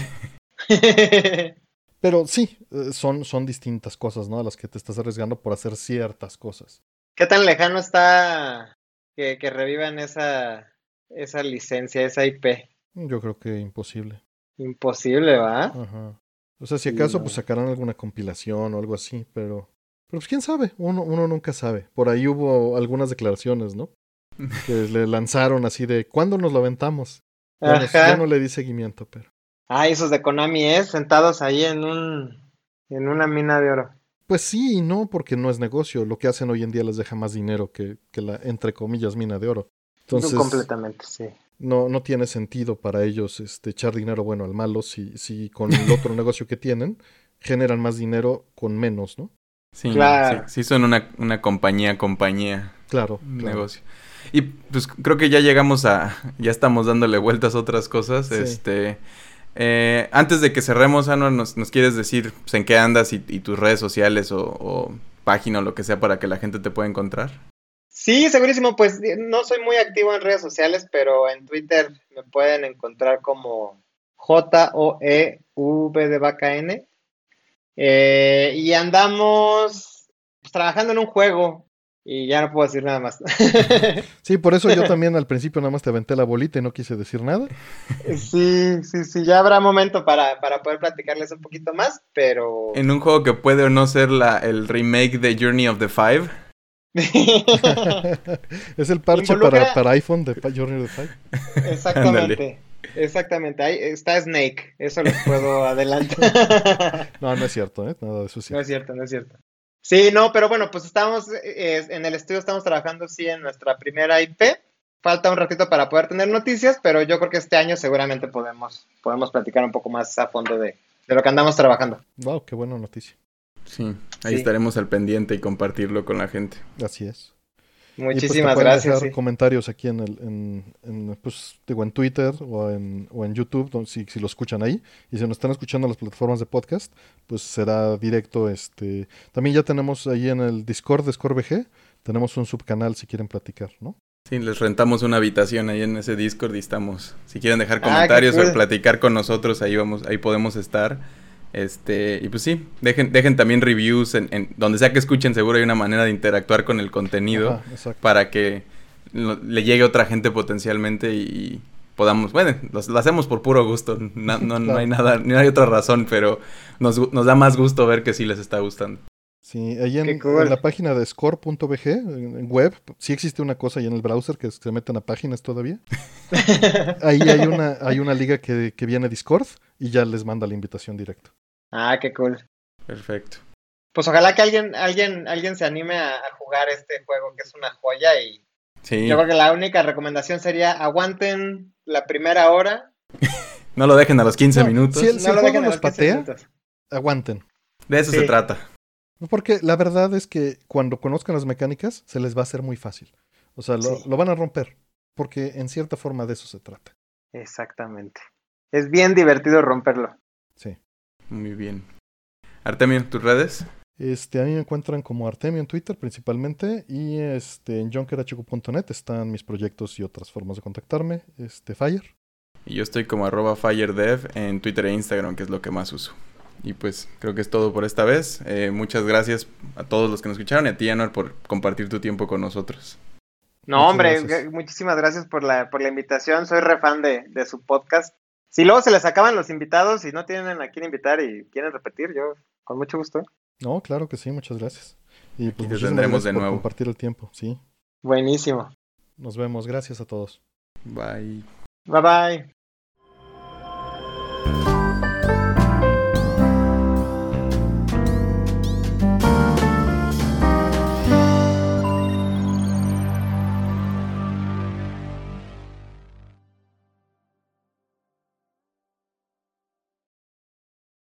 Pero sí, eh, son, son distintas cosas, ¿no? A las que te estás arriesgando por hacer ciertas cosas. ¿Qué tan lejano está que, que revivan esa, esa licencia, esa IP? Yo creo que imposible. Imposible, ¿va? Ajá. O sea, si acaso, pues sacarán alguna compilación o algo así, pero. Pero pues quién sabe, uno, uno nunca sabe. Por ahí hubo algunas declaraciones, ¿no? Que le lanzaron así de ¿cuándo nos lo aventamos? Bueno, yo no le di seguimiento, pero. Ah, esos de Konami es, sentados ahí en un en una mina de oro. Pues sí y no, porque no es negocio. Lo que hacen hoy en día les deja más dinero que, que la, entre comillas, mina de oro. Entonces, completamente, sí. No, no tiene sentido para ellos este, echar dinero bueno al malo si, si con el otro negocio que tienen generan más dinero con menos, ¿no? Sí, claro. sí, son una, una compañía, compañía. Claro, Negocio. Y pues creo que ya llegamos a, ya estamos dándole vueltas a otras cosas. Este, eh, antes de que cerremos, Anuar, ¿nos, quieres decir pues, en qué andas y, tus redes sociales o, página o lo que sea para que la gente te pueda encontrar? Sí, segurísimo. Pues no soy muy activo en redes sociales, pero en Twitter me pueden encontrar como J-O-E-V de vaca N. Eh, y andamos pues, trabajando en un juego y ya no puedo decir nada más. Sí, por eso yo también al principio nada más te aventé la bolita y no quise decir nada. Sí, sí, sí, ya habrá momento para, poder platicarles un poquito más, pero... En un juego que puede o no ser la, el remake de Journey of the Five. es el parche para, para, iPhone de Journey of the Five. Exactamente. Exactamente, ahí está Snake, eso les puedo adelantar. no, no es cierto, ¿eh? Nada de eso No es cierto, no es cierto. Sí, no, pero bueno, pues estamos eh, en el estudio, estamos trabajando sí en nuestra primera IP. Falta un ratito para poder tener noticias, pero yo creo que este año seguramente podemos, podemos platicar un poco más a fondo de, lo que andamos trabajando. Wow, qué buena noticia. Sí, ahí estaremos al pendiente y compartirlo con la gente. Así es. Muchísimas gracias. Dejar comentarios aquí en el, en, pues, digo, en Twitter o en, o en YouTube, si, si, lo escuchan ahí. Y si nos están escuchando en las plataformas de podcast, pues será directo. este También ya tenemos ahí en el Discord de ScoreBG, tenemos un subcanal si quieren platicar, ¿no? Sí, les rentamos una habitación ahí en ese Discord y estamos. Si quieren dejar ah, comentarios o platicar con nosotros, ahí vamos, ahí podemos estar. Este, y pues sí, dejen, dejen también reviews en, donde sea que escuchen, seguro hay una manera de interactuar con el contenido para que le llegue a otra gente potencialmente y, podamos, bueno, lo, hacemos por puro gusto, no, no, hay nada, no hay otra razón, pero nos, nos da más gusto ver que sí les está gustando. Sí, ahí en, la página de score.bg, en web, sí existe una cosa ahí en el browser que se meten a páginas todavía. ahí hay una, hay una liga que, que viene Discord y ya les manda la invitación directa. Ah, qué cool. Perfecto. Pues ojalá que alguien, alguien, alguien se anime a, jugar este juego que es una joya y sí. yo creo que la única recomendación sería aguanten la primera hora. no lo dejen a los 15 minutos. Si el, no lo juego los patea, aguanten. De eso se trata. Porque la verdad es que cuando conozcan las mecánicas se les va a hacer muy fácil. O sea, lo, lo van a romper. Porque en cierta forma de eso se trata. Exactamente. Es bien divertido romperlo. Sí. Muy bien. Artemio, ¿tus redes? Este, a mí me encuentran como Artemio en Twitter principalmente y este, en jonkerhq.net están mis proyectos y otras formas de contactarme. Este, Fire. Y yo estoy como arroba FireDev en Twitter e Instagram, que es lo que más uso. Y pues creo que es todo por esta vez. Eh, muchas gracias a todos los que nos escucharon y a ti, Anuar, por compartir tu tiempo con nosotros. No, hombre, muchísimas gracias por la, por la invitación. Soy re fan de, de su podcast. Si luego se les acaban los invitados y no tienen a quién invitar y quieren repetir, yo con mucho gusto. No, claro que sí, muchas gracias. Y pues y tendremos de nuevo. compartir el tiempo, sí. Buenísimo. Nos vemos, gracias a todos. Bye. Bye bye.